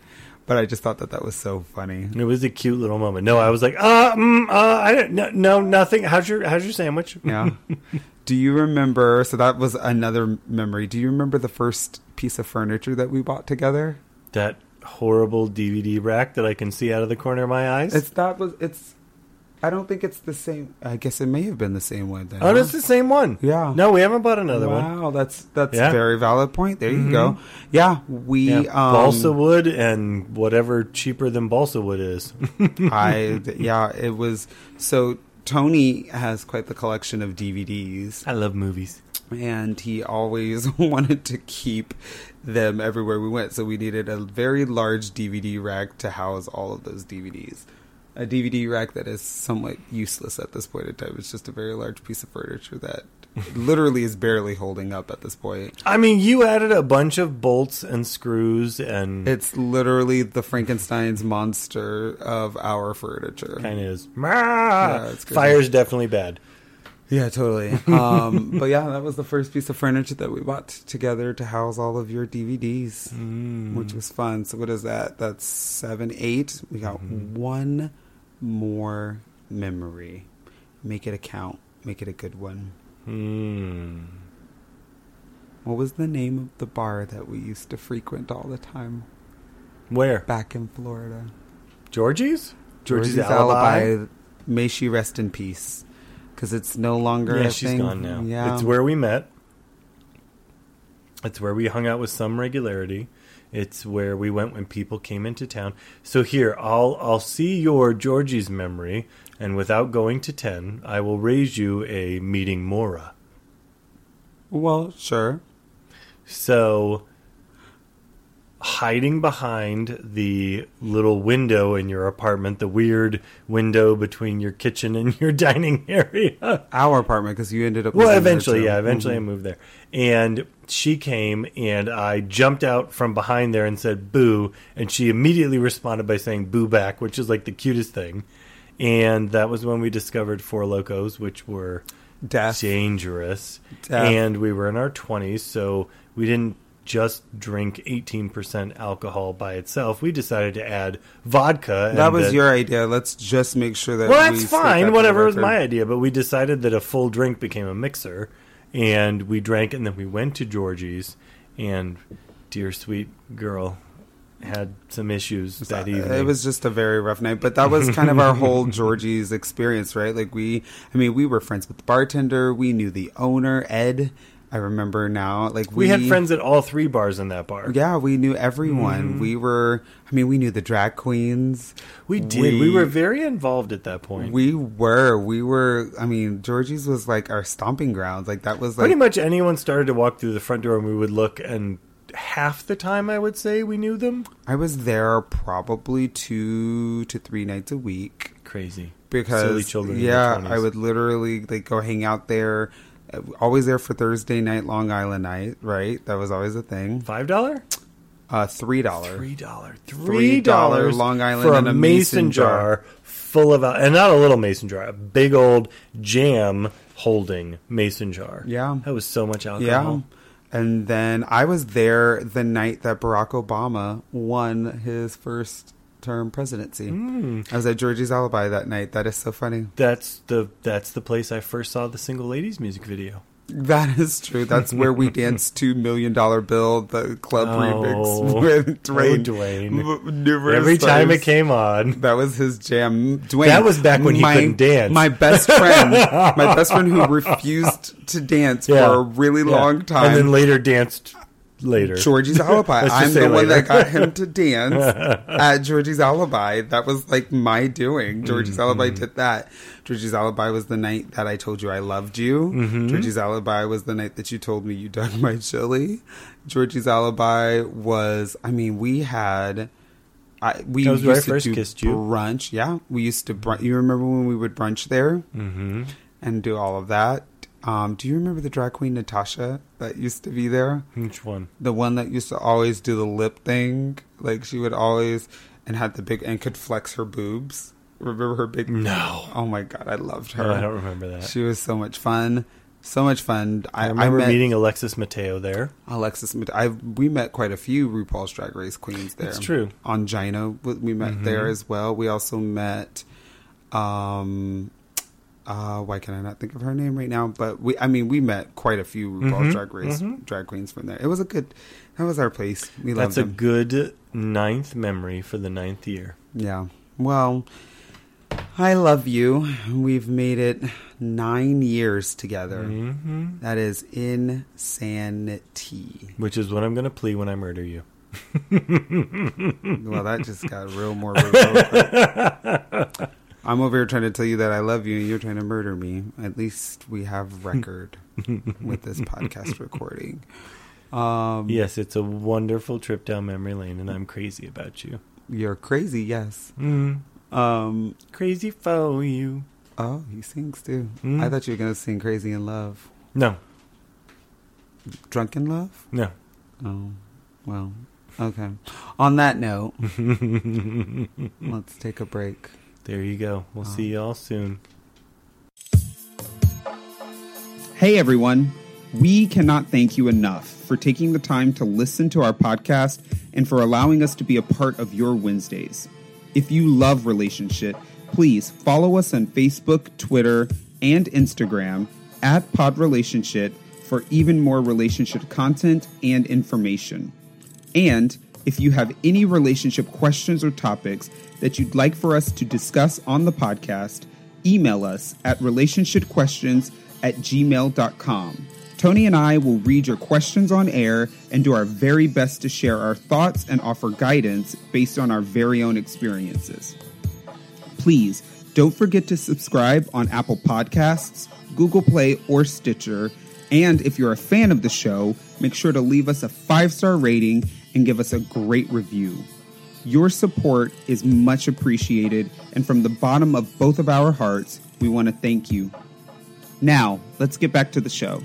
C: but i just thought that that was so funny
B: it was a cute little moment. No, I was like, uh, mm, uh I don't, no, no, nothing. How's your How's your sandwich?
C: yeah [LAUGHS] do you remember so that was another memory do you remember the first piece of furniture that we bought together
B: That horrible DVD rack that I can see out of the corner of my eyes.
C: it's that was it's i don't think it's the same i guess it may have been the same one then
B: oh, it's the same one.
C: Yeah.
B: No, we haven't bought another one.
C: wow that's that's
B: Yeah.
C: a very valid point there you go yeah we
B: Yeah.
C: um
B: balsa wood and whatever cheaper than balsa wood is. [LAUGHS]
C: I yeah, it was so Tony has quite the collection of DVDs
B: I love movies.
C: and he always [LAUGHS] wanted to keep them everywhere we went. So we needed a very large DVD rack to house all of those DVDs. A DVD rack that is somewhat useless at this point in time. It's just a very large piece of furniture that [LAUGHS] literally is barely holding up at this point.
B: I mean, you added a bunch of bolts and screws and
C: It's literally the Frankenstein's monster of our furniture.
B: kind of is. Yeah. Fire's definitely bad.
C: Yeah, totally. Um, [LAUGHS] but yeah, that was the first piece of furniture that we bought together to house all of your DVDs,
B: Mm.
C: which was fun. So what is that? That's seven, eight. We got
B: Mm-hmm.
C: one more memory. Make it a count. Make it a good one.
B: Hmm.
C: What was the name of the bar that we used to frequent all the time
B: Where?
C: back in Florida?
B: Georgie's?
C: Georgie's, Alibi. May she rest in peace, because it's no longer.
B: Yeah,
C: a
B: she's
C: thing.
B: gone now.
C: Yeah,
B: It's where we met. It's where we hung out with some regularity. It's where we went when people came into town. So here, I'll I'll see your Georgie's memory, and without going to ten, I will raise you a meeting Mora.
C: Well, sure.
B: So, hiding behind the little window in your apartment, the weird window between your kitchen and your [LAUGHS] dining area.
C: Our apartment, because you ended up.
B: Well, eventually, yeah, eventually I
C: Mhm.
B: moved there. And she came and I jumped out from behind there and said boo. And she immediately responded by saying boo back, which is like the cutest thing. And that was when we discovered Four Lokos, which were
C: Death.
B: dangerous.
C: Death.
B: And we were in our 20s, so we didn't just drink 18% alcohol by itself. We decided to add vodka.
C: That was
B: then-
C: your idea. Let's just make sure that.
B: well,
C: we
B: that's
C: that
B: fine. Whatever was my idea, but we decided that a full drink became a mixer, and we drank, and then we went to Georgie's, and dear sweet girl, had some issues that uh, evening.
C: It was just a very rough night, but that was kind of our whole [LAUGHS] Georgie's experience, right? Like we, I mean, we were friends with the bartender. We knew the owner, Ed. I remember now. Like
B: we, had friends at all three bars in that bar.
C: Yeah, we knew everyone. Mm-hmm. We were. I mean, we knew the drag queens.
B: We did. We, were very involved at that point.
C: We were. We were. I mean, Georgie's was like our stomping grounds. Like that was like
B: Pretty much anyone started to walk through the front door and we would look and half the time I would say we knew them.
C: I was there probably two to three nights a week
B: Crazy.
C: because
B: Silly children in
C: Yeah,
B: their 20s.
C: I would literally like go hang out there. Uh, Always there for Thursday night, Long Island night. Right, that was always a thing.
B: Five dollar?
C: Uh, three dollar.
B: Three dollar.
C: Three
B: Three
C: dollar Long Island
B: for a
C: and a
B: mason,
C: mason
B: jar,
C: jar.
B: full of and not a little mason jar, a big old jam holding mason jar.
C: Yeah.
B: That was so much alcohol. Yeah.
C: And then I was there the night that Barack Obama won his first term presidency.
B: Mm.
C: I was at Georgie's Alibi that night. That is so funny.
B: That's the that's the place I first saw the single ladies music video.
C: That is true. That's where we [LAUGHS] danced to Million Dollar Bill, the club
B: Oh.
C: remix [LAUGHS] with Dwayne.
B: Dwayne.
C: m- numerous
B: Every time it came on.
C: That was his jam. Dwayne.
B: That was back when he
C: my,
B: couldn't dance.
C: My best friend, my best friend who [LAUGHS] refused to dance for a really
B: Yeah.
C: long time.
B: And then later danced later.
C: Georgie's Alibi. [LAUGHS] I'm the one
B: later.
C: that got him to dance [LAUGHS] at Georgie's Alibi. That was like my doing. Georgie's
B: Mm-hmm.
C: Alibi did that. Georgie's Alibi was the night that I told you I loved you.
B: Mm-hmm.
C: Georgie's Alibi was the night that you told me you dug my chili. Georgie's Alibi was, I mean, we had. I, we
B: where I
C: used to do brunch. Yeah, we used to brunch. You remember when we would brunch there
B: Mm-hmm.
C: and do all of that? Um, do you remember the drag queen Natasha that used to be there?
B: Which one?
C: the one that used to always do the lip thing. Like she would always and had the big and could flex her boobs. Remember her big?
B: No.
C: Oh my god, I loved her.
B: No, I don't remember that.
C: She was so much fun. So much fun. I,
B: I remember
C: met
B: meeting Alexis Mateo there.
C: Alexis. I we met quite a few RuPaul's Drag Race queens there.
B: It's true.
C: Ongina, we met there as well. We also met. Um, uh, why can I not think of her name right now? But we, I mean, we met quite a few RuPaul's
B: Mhm,
C: Drag Race
B: mhm.
C: drag queens from there. It was a good. That was our place. We loved
B: That's a
C: them.
B: good ninth memory for the ninth year.
C: Yeah. Well, I love you. We've made it nine years together.
B: hmm
C: That is insanity.
B: Which is what I'm going to plea when I murder you.
C: Well, that just got real more [LAUGHS] real. I'm over here trying to tell you that I love you, and you're trying to murder me. At least we have [LAUGHS] record with this podcast recording. [LAUGHS] Um,
B: Yes, it's a wonderful trip down memory lane, and I'm crazy about you.
C: You're crazy, yes.
B: Mm.
C: Um,
B: Crazy for you.
C: oh, he sings too.
B: Mm.
C: I thought you were going to sing Crazy in Love.
B: No,
C: Drunk in Love?
B: no.
C: Oh, well, okay. On that note, [LAUGHS] let's take a break.
B: There you go. We'll see um, y'all soon.
A: Hey everyone, we cannot thank you enough for taking the time to listen to our podcast and for allowing us to be a part of your Wednesdays. If you love Relationship, please follow us on Facebook, Twitter, and Instagram at Pod Relationship for even more relationship content and information. And if you have any relationship questions or topics that you'd like for us to discuss on the podcast, email us at relationshipquestions at gmail.com. Tony and I will read your questions on air and do our very best to share our thoughts and offer guidance based on our very own experiences. Please don't forget to subscribe on Apple Podcasts, Google Play, or Stitcher. And if you're a fan of the show, make sure to leave us a five star rating and give us a great review. Your support is much appreciated, and from the bottom of both of our hearts, we want to thank you. Now, let's get back to the show.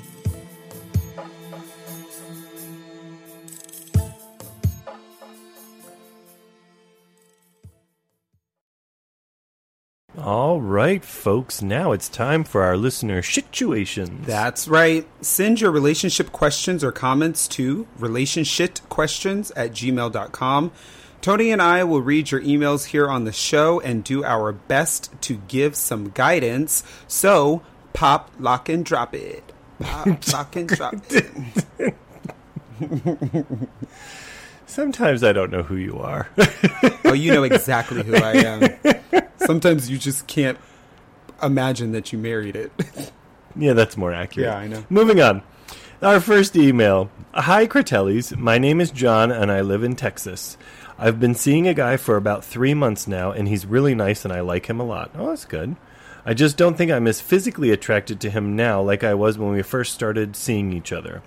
B: All right, folks. Now it's time for our listener situations.
C: That's right. Send your relationship questions or comments to relationshipquestions at gmail.com. Tony and I will read your emails here on the show and do our best to give some guidance. So, pop, lock, and drop it. Pop, lock, and drop it. [LAUGHS]
B: Sometimes I don't know who you are. [LAUGHS]
C: Oh, you know exactly who I am. [LAUGHS] Sometimes you just can't imagine that you married it.
B: yeah, that's more accurate.
C: Yeah, I know.
B: Moving on. Our first email. Hi, Critellis. My name is John, and I live in Texas. I've been seeing a guy for about three months now, and he's really nice, and I like him a lot. Oh, that's good. I just don't think I'm as physically attracted to him now like I was when we first started seeing each other.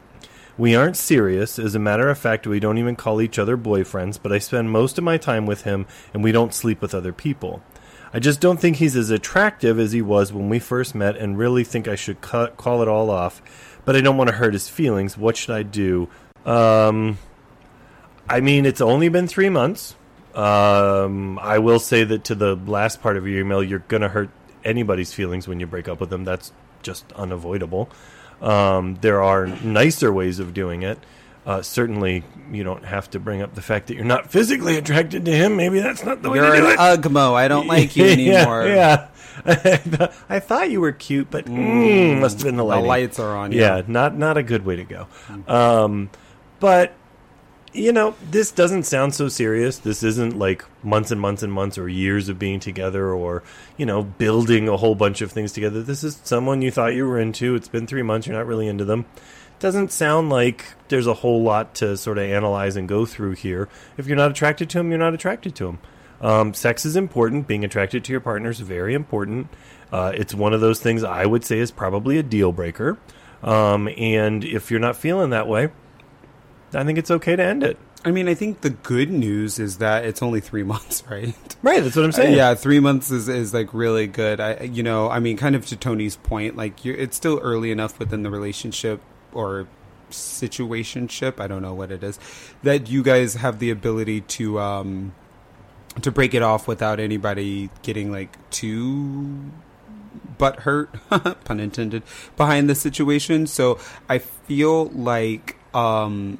B: We aren't serious. As a matter of fact, we don't even call each other boyfriends, but I spend most of my time with him, and we don't sleep with other people. I just don't think he's as attractive as he was when we first met, and really think I should cut, call it all off. But I don't want to hurt his feelings. What should I do? Um, I mean, it's only been three months. Um, I will say that to the last part of your email, you're going to hurt anybody's feelings when you break up with them. That's just unavoidable. Um, there are nicer ways of doing it. Uh, certainly, you don't have to bring up the fact that you're not physically attracted to him. Maybe that's not the way
C: You're
B: to do
C: an
B: it.
C: ugmo. I don't [LAUGHS] like you anymore.
B: Yeah, yeah. [LAUGHS] I thought you were cute, but mm, must have been the
C: The lights are on.
B: yeah, not not a good way to go. Um, but you know, this doesn't sound so serious. This isn't like months and months and months or years of being together or, you know, building a whole bunch of things together. This is someone you thought you were into. It's been three months. You're not really into them. Doesn't sound like there's a whole lot to sort of analyze and go through here. If you're not attracted to him, you're not attracted to him. Um, sex is important. Being attracted to your partner is very important. Uh, it's one of those things I would say is probably a deal breaker. Um, and if you're not feeling that way, I think it's okay to end it.
C: I mean, I think the good news is that it's only three [LAUGHS] months, right?
B: Right, that's what I'm
C: Uh,
B: saying.
C: yeah, three months is, is like really good. I, you know, I mean, kind of to Tony's point, like you're, it's still early enough within the relationship or situationship. I don't know what it is that you guys have the ability to um to break it off without anybody getting like too butt hurt, [LAUGHS] pun intended, behind the situation. So I feel like um,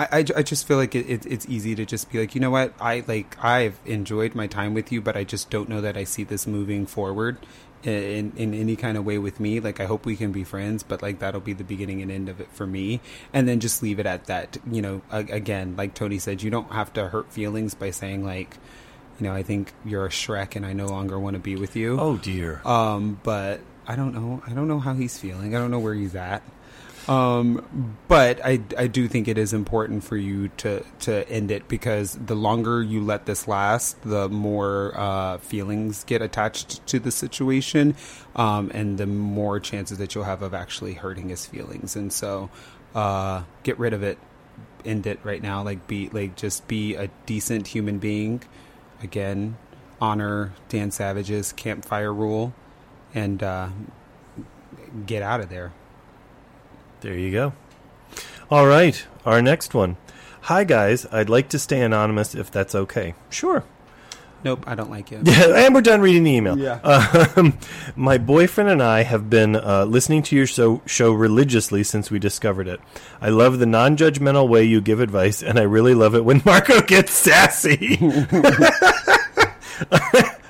C: I, I, I just feel like it, it, it's easy to just be like, you know what, I like I've enjoyed my time with you, but I just don't know that I see this moving forward in in any kind of way with me. Like I hope we can be friends, but like that'll be the beginning and end of it for me. And then just leave it at that. You know, again, like Tony said, you don't have to hurt feelings by saying like. You know, I think you're a Shrek, and I no longer want to be with you.
B: Oh dear.
C: Um, but I don't know. I don't know how he's feeling. I don't know where he's at. Um, but I, I do think it is important for you to, to end it because the longer you let this last, the more uh, feelings get attached to the situation, um, and the more chances that you'll have of actually hurting his feelings. And so, uh, get rid of it. End it right now. Like be like just be a decent human being. Again, honor Dan Savage's campfire rule, and uh, get out of there.
B: There you go. All right, our next one. Hi guys, I'd like to stay anonymous if that's okay. Sure.
C: Nope, I don't like you.
B: Yeah, [LAUGHS] and we're done reading the email.
C: Yeah.
B: Um, my boyfriend and I have been uh, listening to your show, show religiously since we discovered it. I love the non judgmental way you give advice, and I really love it when [LAUGHS] Marco gets sassy. [LAUGHS]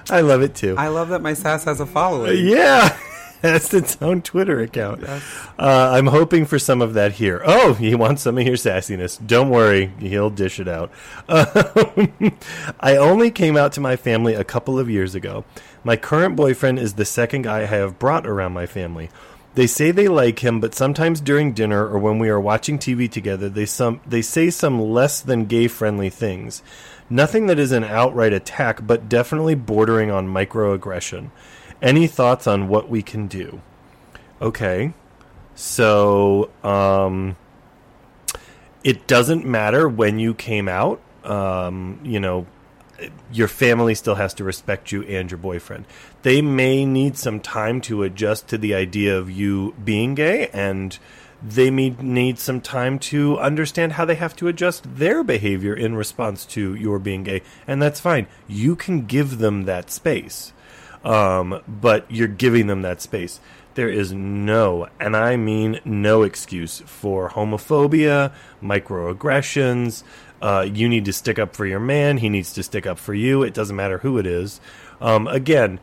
B: I love it too.
C: I love that my sass has a following.
B: yeah. That's its own Twitter account. Uh, I'm hoping for some of that here. Oh, he wants some of your sassiness. Don't worry, he'll dish it out. Um, [LAUGHS] I only came out to my family a couple of years ago. My current boyfriend is the second guy I have brought around my family. They say they like him, but sometimes during dinner or when we are watching TV together, they some they say some less than gay friendly things. Nothing that is an outright attack, but definitely bordering on microaggression. Any thoughts on what we can do? Okay. So, um, it doesn't matter when you came out. Um, you know, your family still has to respect you and your boyfriend. They may need some time to adjust to the idea of you being gay, and they may need some time to understand how they have to adjust their behavior in response to your being gay, and that's fine. You can give them that space, um, but you're giving them that space. There is no, and I mean no excuse for homophobia, microaggressions. Uh, you need to stick up for your man. He needs to stick up for you. It doesn't matter who it is. Um, again,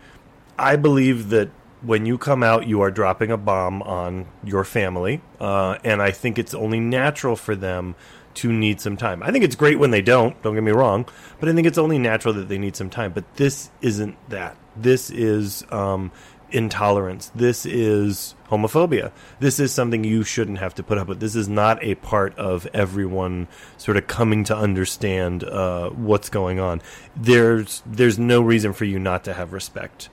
B: I believe that when you come out, you are dropping a bomb on your family, uh, and I think it's only natural for them to need some time. I think it's great when they don't. Don't get me wrong, but I think it's only natural that they need some time. But this isn't that. This is um, intolerance. This is homophobia. This is something you shouldn't have to put up with. This is not a part of everyone sort of coming to understand uh, what's going on. There's there's no reason for you not to have respect.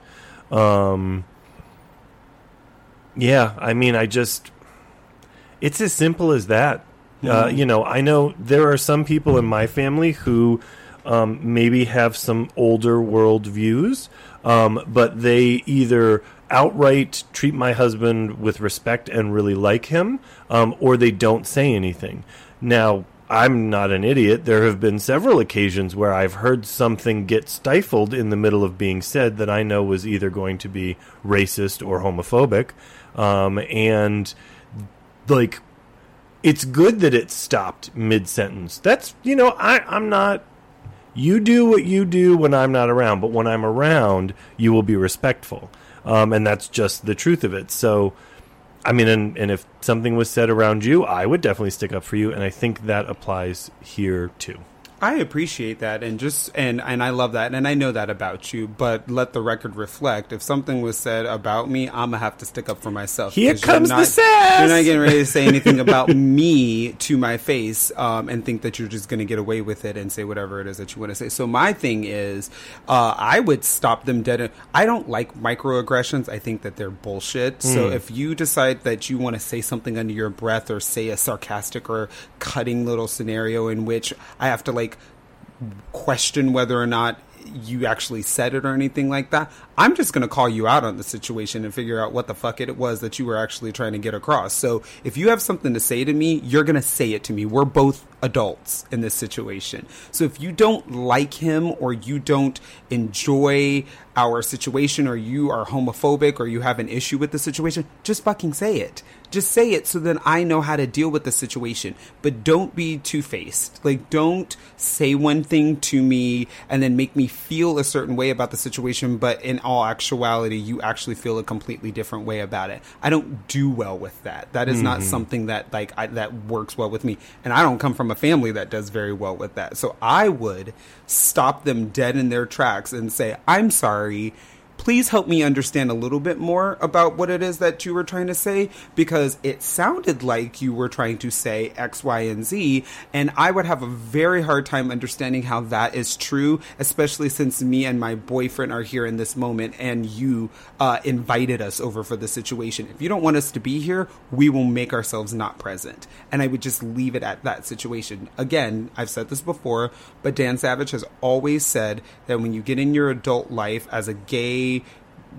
B: Um, yeah, I mean, I just it's as simple as that. Uh, you know, I know there are some people in my family who um, maybe have some older world views, um, but they either outright treat my husband with respect and really like him, um, or they don't say anything. Now, I'm not an idiot. There have been several occasions where I've heard something get stifled in the middle of being said that I know was either going to be racist or homophobic. Um, and, like, it's good that it stopped mid sentence. That's, you know, I, I'm not. You do what you do when I'm not around, but when I'm around, you will be respectful. Um, and that's just the truth of it. So, I mean, and, and if something was said around you, I would definitely stick up for you. And I think that applies here too.
C: I appreciate that and just and and I love that and I know that about you, but let the record reflect. If something was said about me, I'm gonna have to stick up for myself.
B: Here comes
C: not-
B: the sass!
C: You're not getting ready to say anything [LAUGHS] about me to my face um, and think that you're just gonna get away with it and say whatever it is that you want to say. So my thing is, uh, I would stop them dead. I don't like microaggressions. I think that they're bullshit. So if you decide that you want to say something under your breath or say a sarcastic or cutting little scenario in which I have to like question whether or not you actually said it or anything like that. I'm just going to call you out on the situation and figure out what the fuck it was that you were actually trying to get across. So if you have something to say to me, you're going to say it to me. We're both adults in this situation. So if you don't like him or you don't enjoy our situation or you are homophobic or you have an issue with the situation, just fucking say it. Just say it so then I know how to deal with the situation. But don't be two faced. Like, don't say one thing to me and then make me feel a certain way about the situation, but in all actuality, you actually feel a completely different way about it. I don't do well with that. That is not mm-hmm. something that, like, I, that works well with me. And I don't come from a family that does very well with that. So I would stop them dead in their tracks and say, I'm sorry please help me understand a little bit more about what it is that you were trying to say because it sounded like you were trying to say X, Y, and Z, and I would have a very hard time understanding how that is true, especially since me and my boyfriend are here in this moment and you uh, invited us over for the situation. If you don't want us to be here, we will make ourselves not present. And I would just leave it at that situation. Again, I've said this before, but Dan Savage has always said that when you get in your adult life as a gay,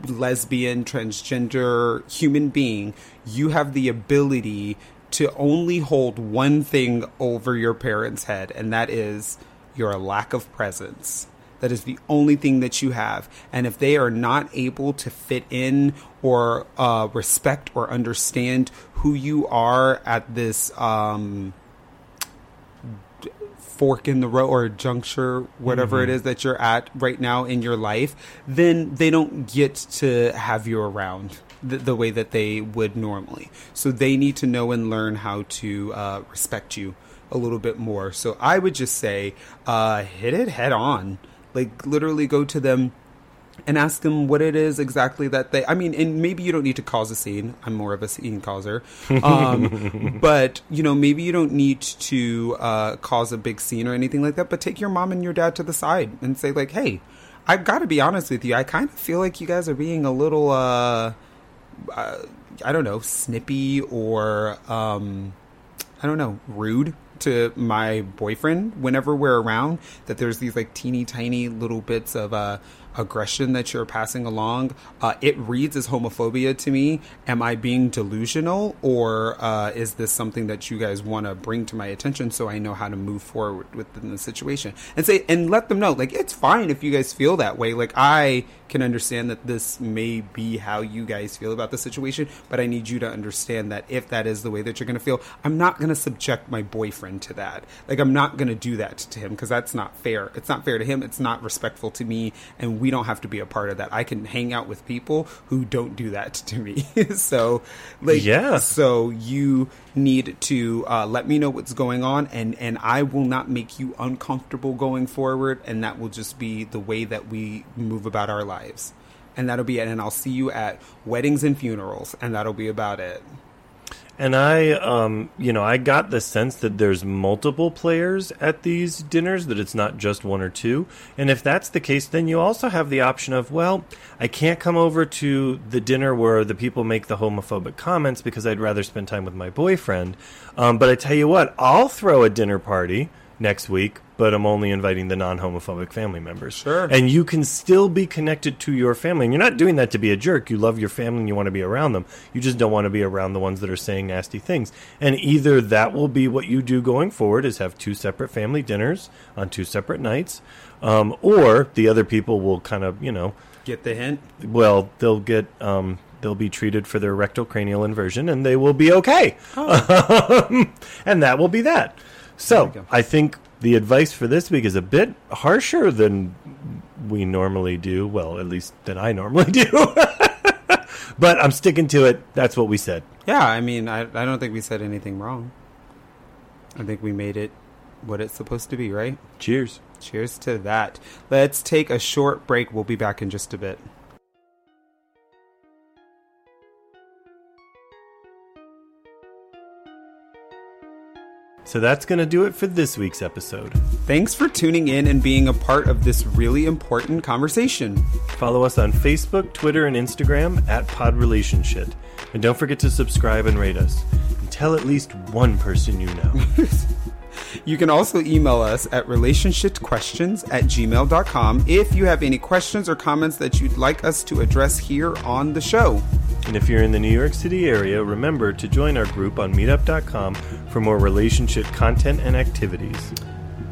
C: lesbian, transgender human being, you have the ability to only hold one thing over your parents' head, and that is your lack of presence. That is the only thing that you have. And if they are not able to fit in or uh, respect or understand who you are at this um, fork in the road or a juncture, whatever it is that you're at right now in your life, then they don't get to have you around the, the way that they would normally. So they need to know and learn how to uh, respect you a little bit more. So I would just say, uh, hit it head on. Like literally go to them and ask them what it is exactly that they. I mean, and maybe you don't need to cause a scene. I'm more of a scene causer, um, [LAUGHS] but you know, maybe you don't need to uh, cause a big scene or anything like that. But take your mom and your dad to the side and say like, "Hey, I've got to be honest with you. I kind of feel like you guys are being a little, uh, uh, I don't know, snippy or um, I don't know, rude." to my boyfriend whenever we're around that there's these like teeny tiny little bits of uh aggression that you're passing along uh, it reads as homophobia to me. Am i being delusional or uh, is this something that you guys want to bring to my attention so i know how to move forward within the situation? And say and let them know like it's fine if you guys feel that way. Like i can understand that this may be how you guys feel about the situation but i need you to understand that if that is the way that you're going to feel i'm not going to subject my boyfriend to that. Like i'm not going to do that to him because that's not fair. It's not fair to him. It's not respectful to me. And we we don't have to be a part of that. I can hang out with people who don't do that [LAUGHS] to me. [LAUGHS] so, like,
B: Yeah.
C: So you need to uh, let me know what's going on, and and I will not make you uncomfortable going forward, and that will just be the way that we move about our lives. And that'll be it. And I'll see you at weddings and funerals, and that'll be about it.
B: And I, um, you know, I got the sense that there's multiple players at these dinners, that it's not just one or two. And if that's the case, then you also have the option of, well, I can't come over to the dinner where the people make the homophobic comments because I'd rather spend time with my boyfriend. Um, but I tell you what, I'll throw a dinner party next week, but I'm only inviting the non homophobic family members.
C: Sure.
B: And you can still be connected to your family. And you're not doing that to be a jerk. You love your family and you want to be around them. You just don't want to be around the ones that are saying nasty things. And either that will be what you do going forward is have two separate family dinners on two separate nights. Um, or the other people will kind of, you know,
C: Get the hint?
B: well, they'll get um, they'll be treated for their rectal cranial inversion, and they will be okay. [LAUGHS] and that will be that. So. I think the advice for this week is a bit harsher than we normally do. Well, at least than I normally [LAUGHS] do. but I'm sticking to it. That's what we said.
C: Yeah, I mean, I, I don't think we said anything wrong. I think we made it what it's supposed to be, right?
B: Cheers.
C: Cheers to that. Let's take a short break. We'll be back in just a bit.
B: So that's going to do it for this week's episode.
C: Thanks for tuning in and being a part of this really important conversation.
B: Follow us on Facebook, Twitter, and Instagram at Pod Relationship. And don't forget to subscribe and rate us. And tell at least one person you know. [LAUGHS]
C: You can also email us at relationshipquestions at gmail.com if you have any questions or comments that you'd like us to address here on the show.
B: and if you're in the New York City area, remember to join our group on meetup.com for more relationship content and activities.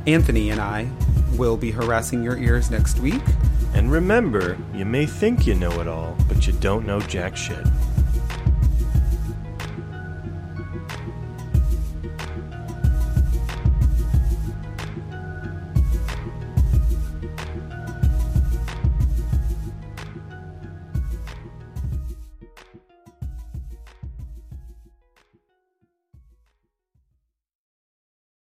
C: Anthony and I will be harassing your ears next week.
B: And remember, you may think you know it all, but you don't know jack shit.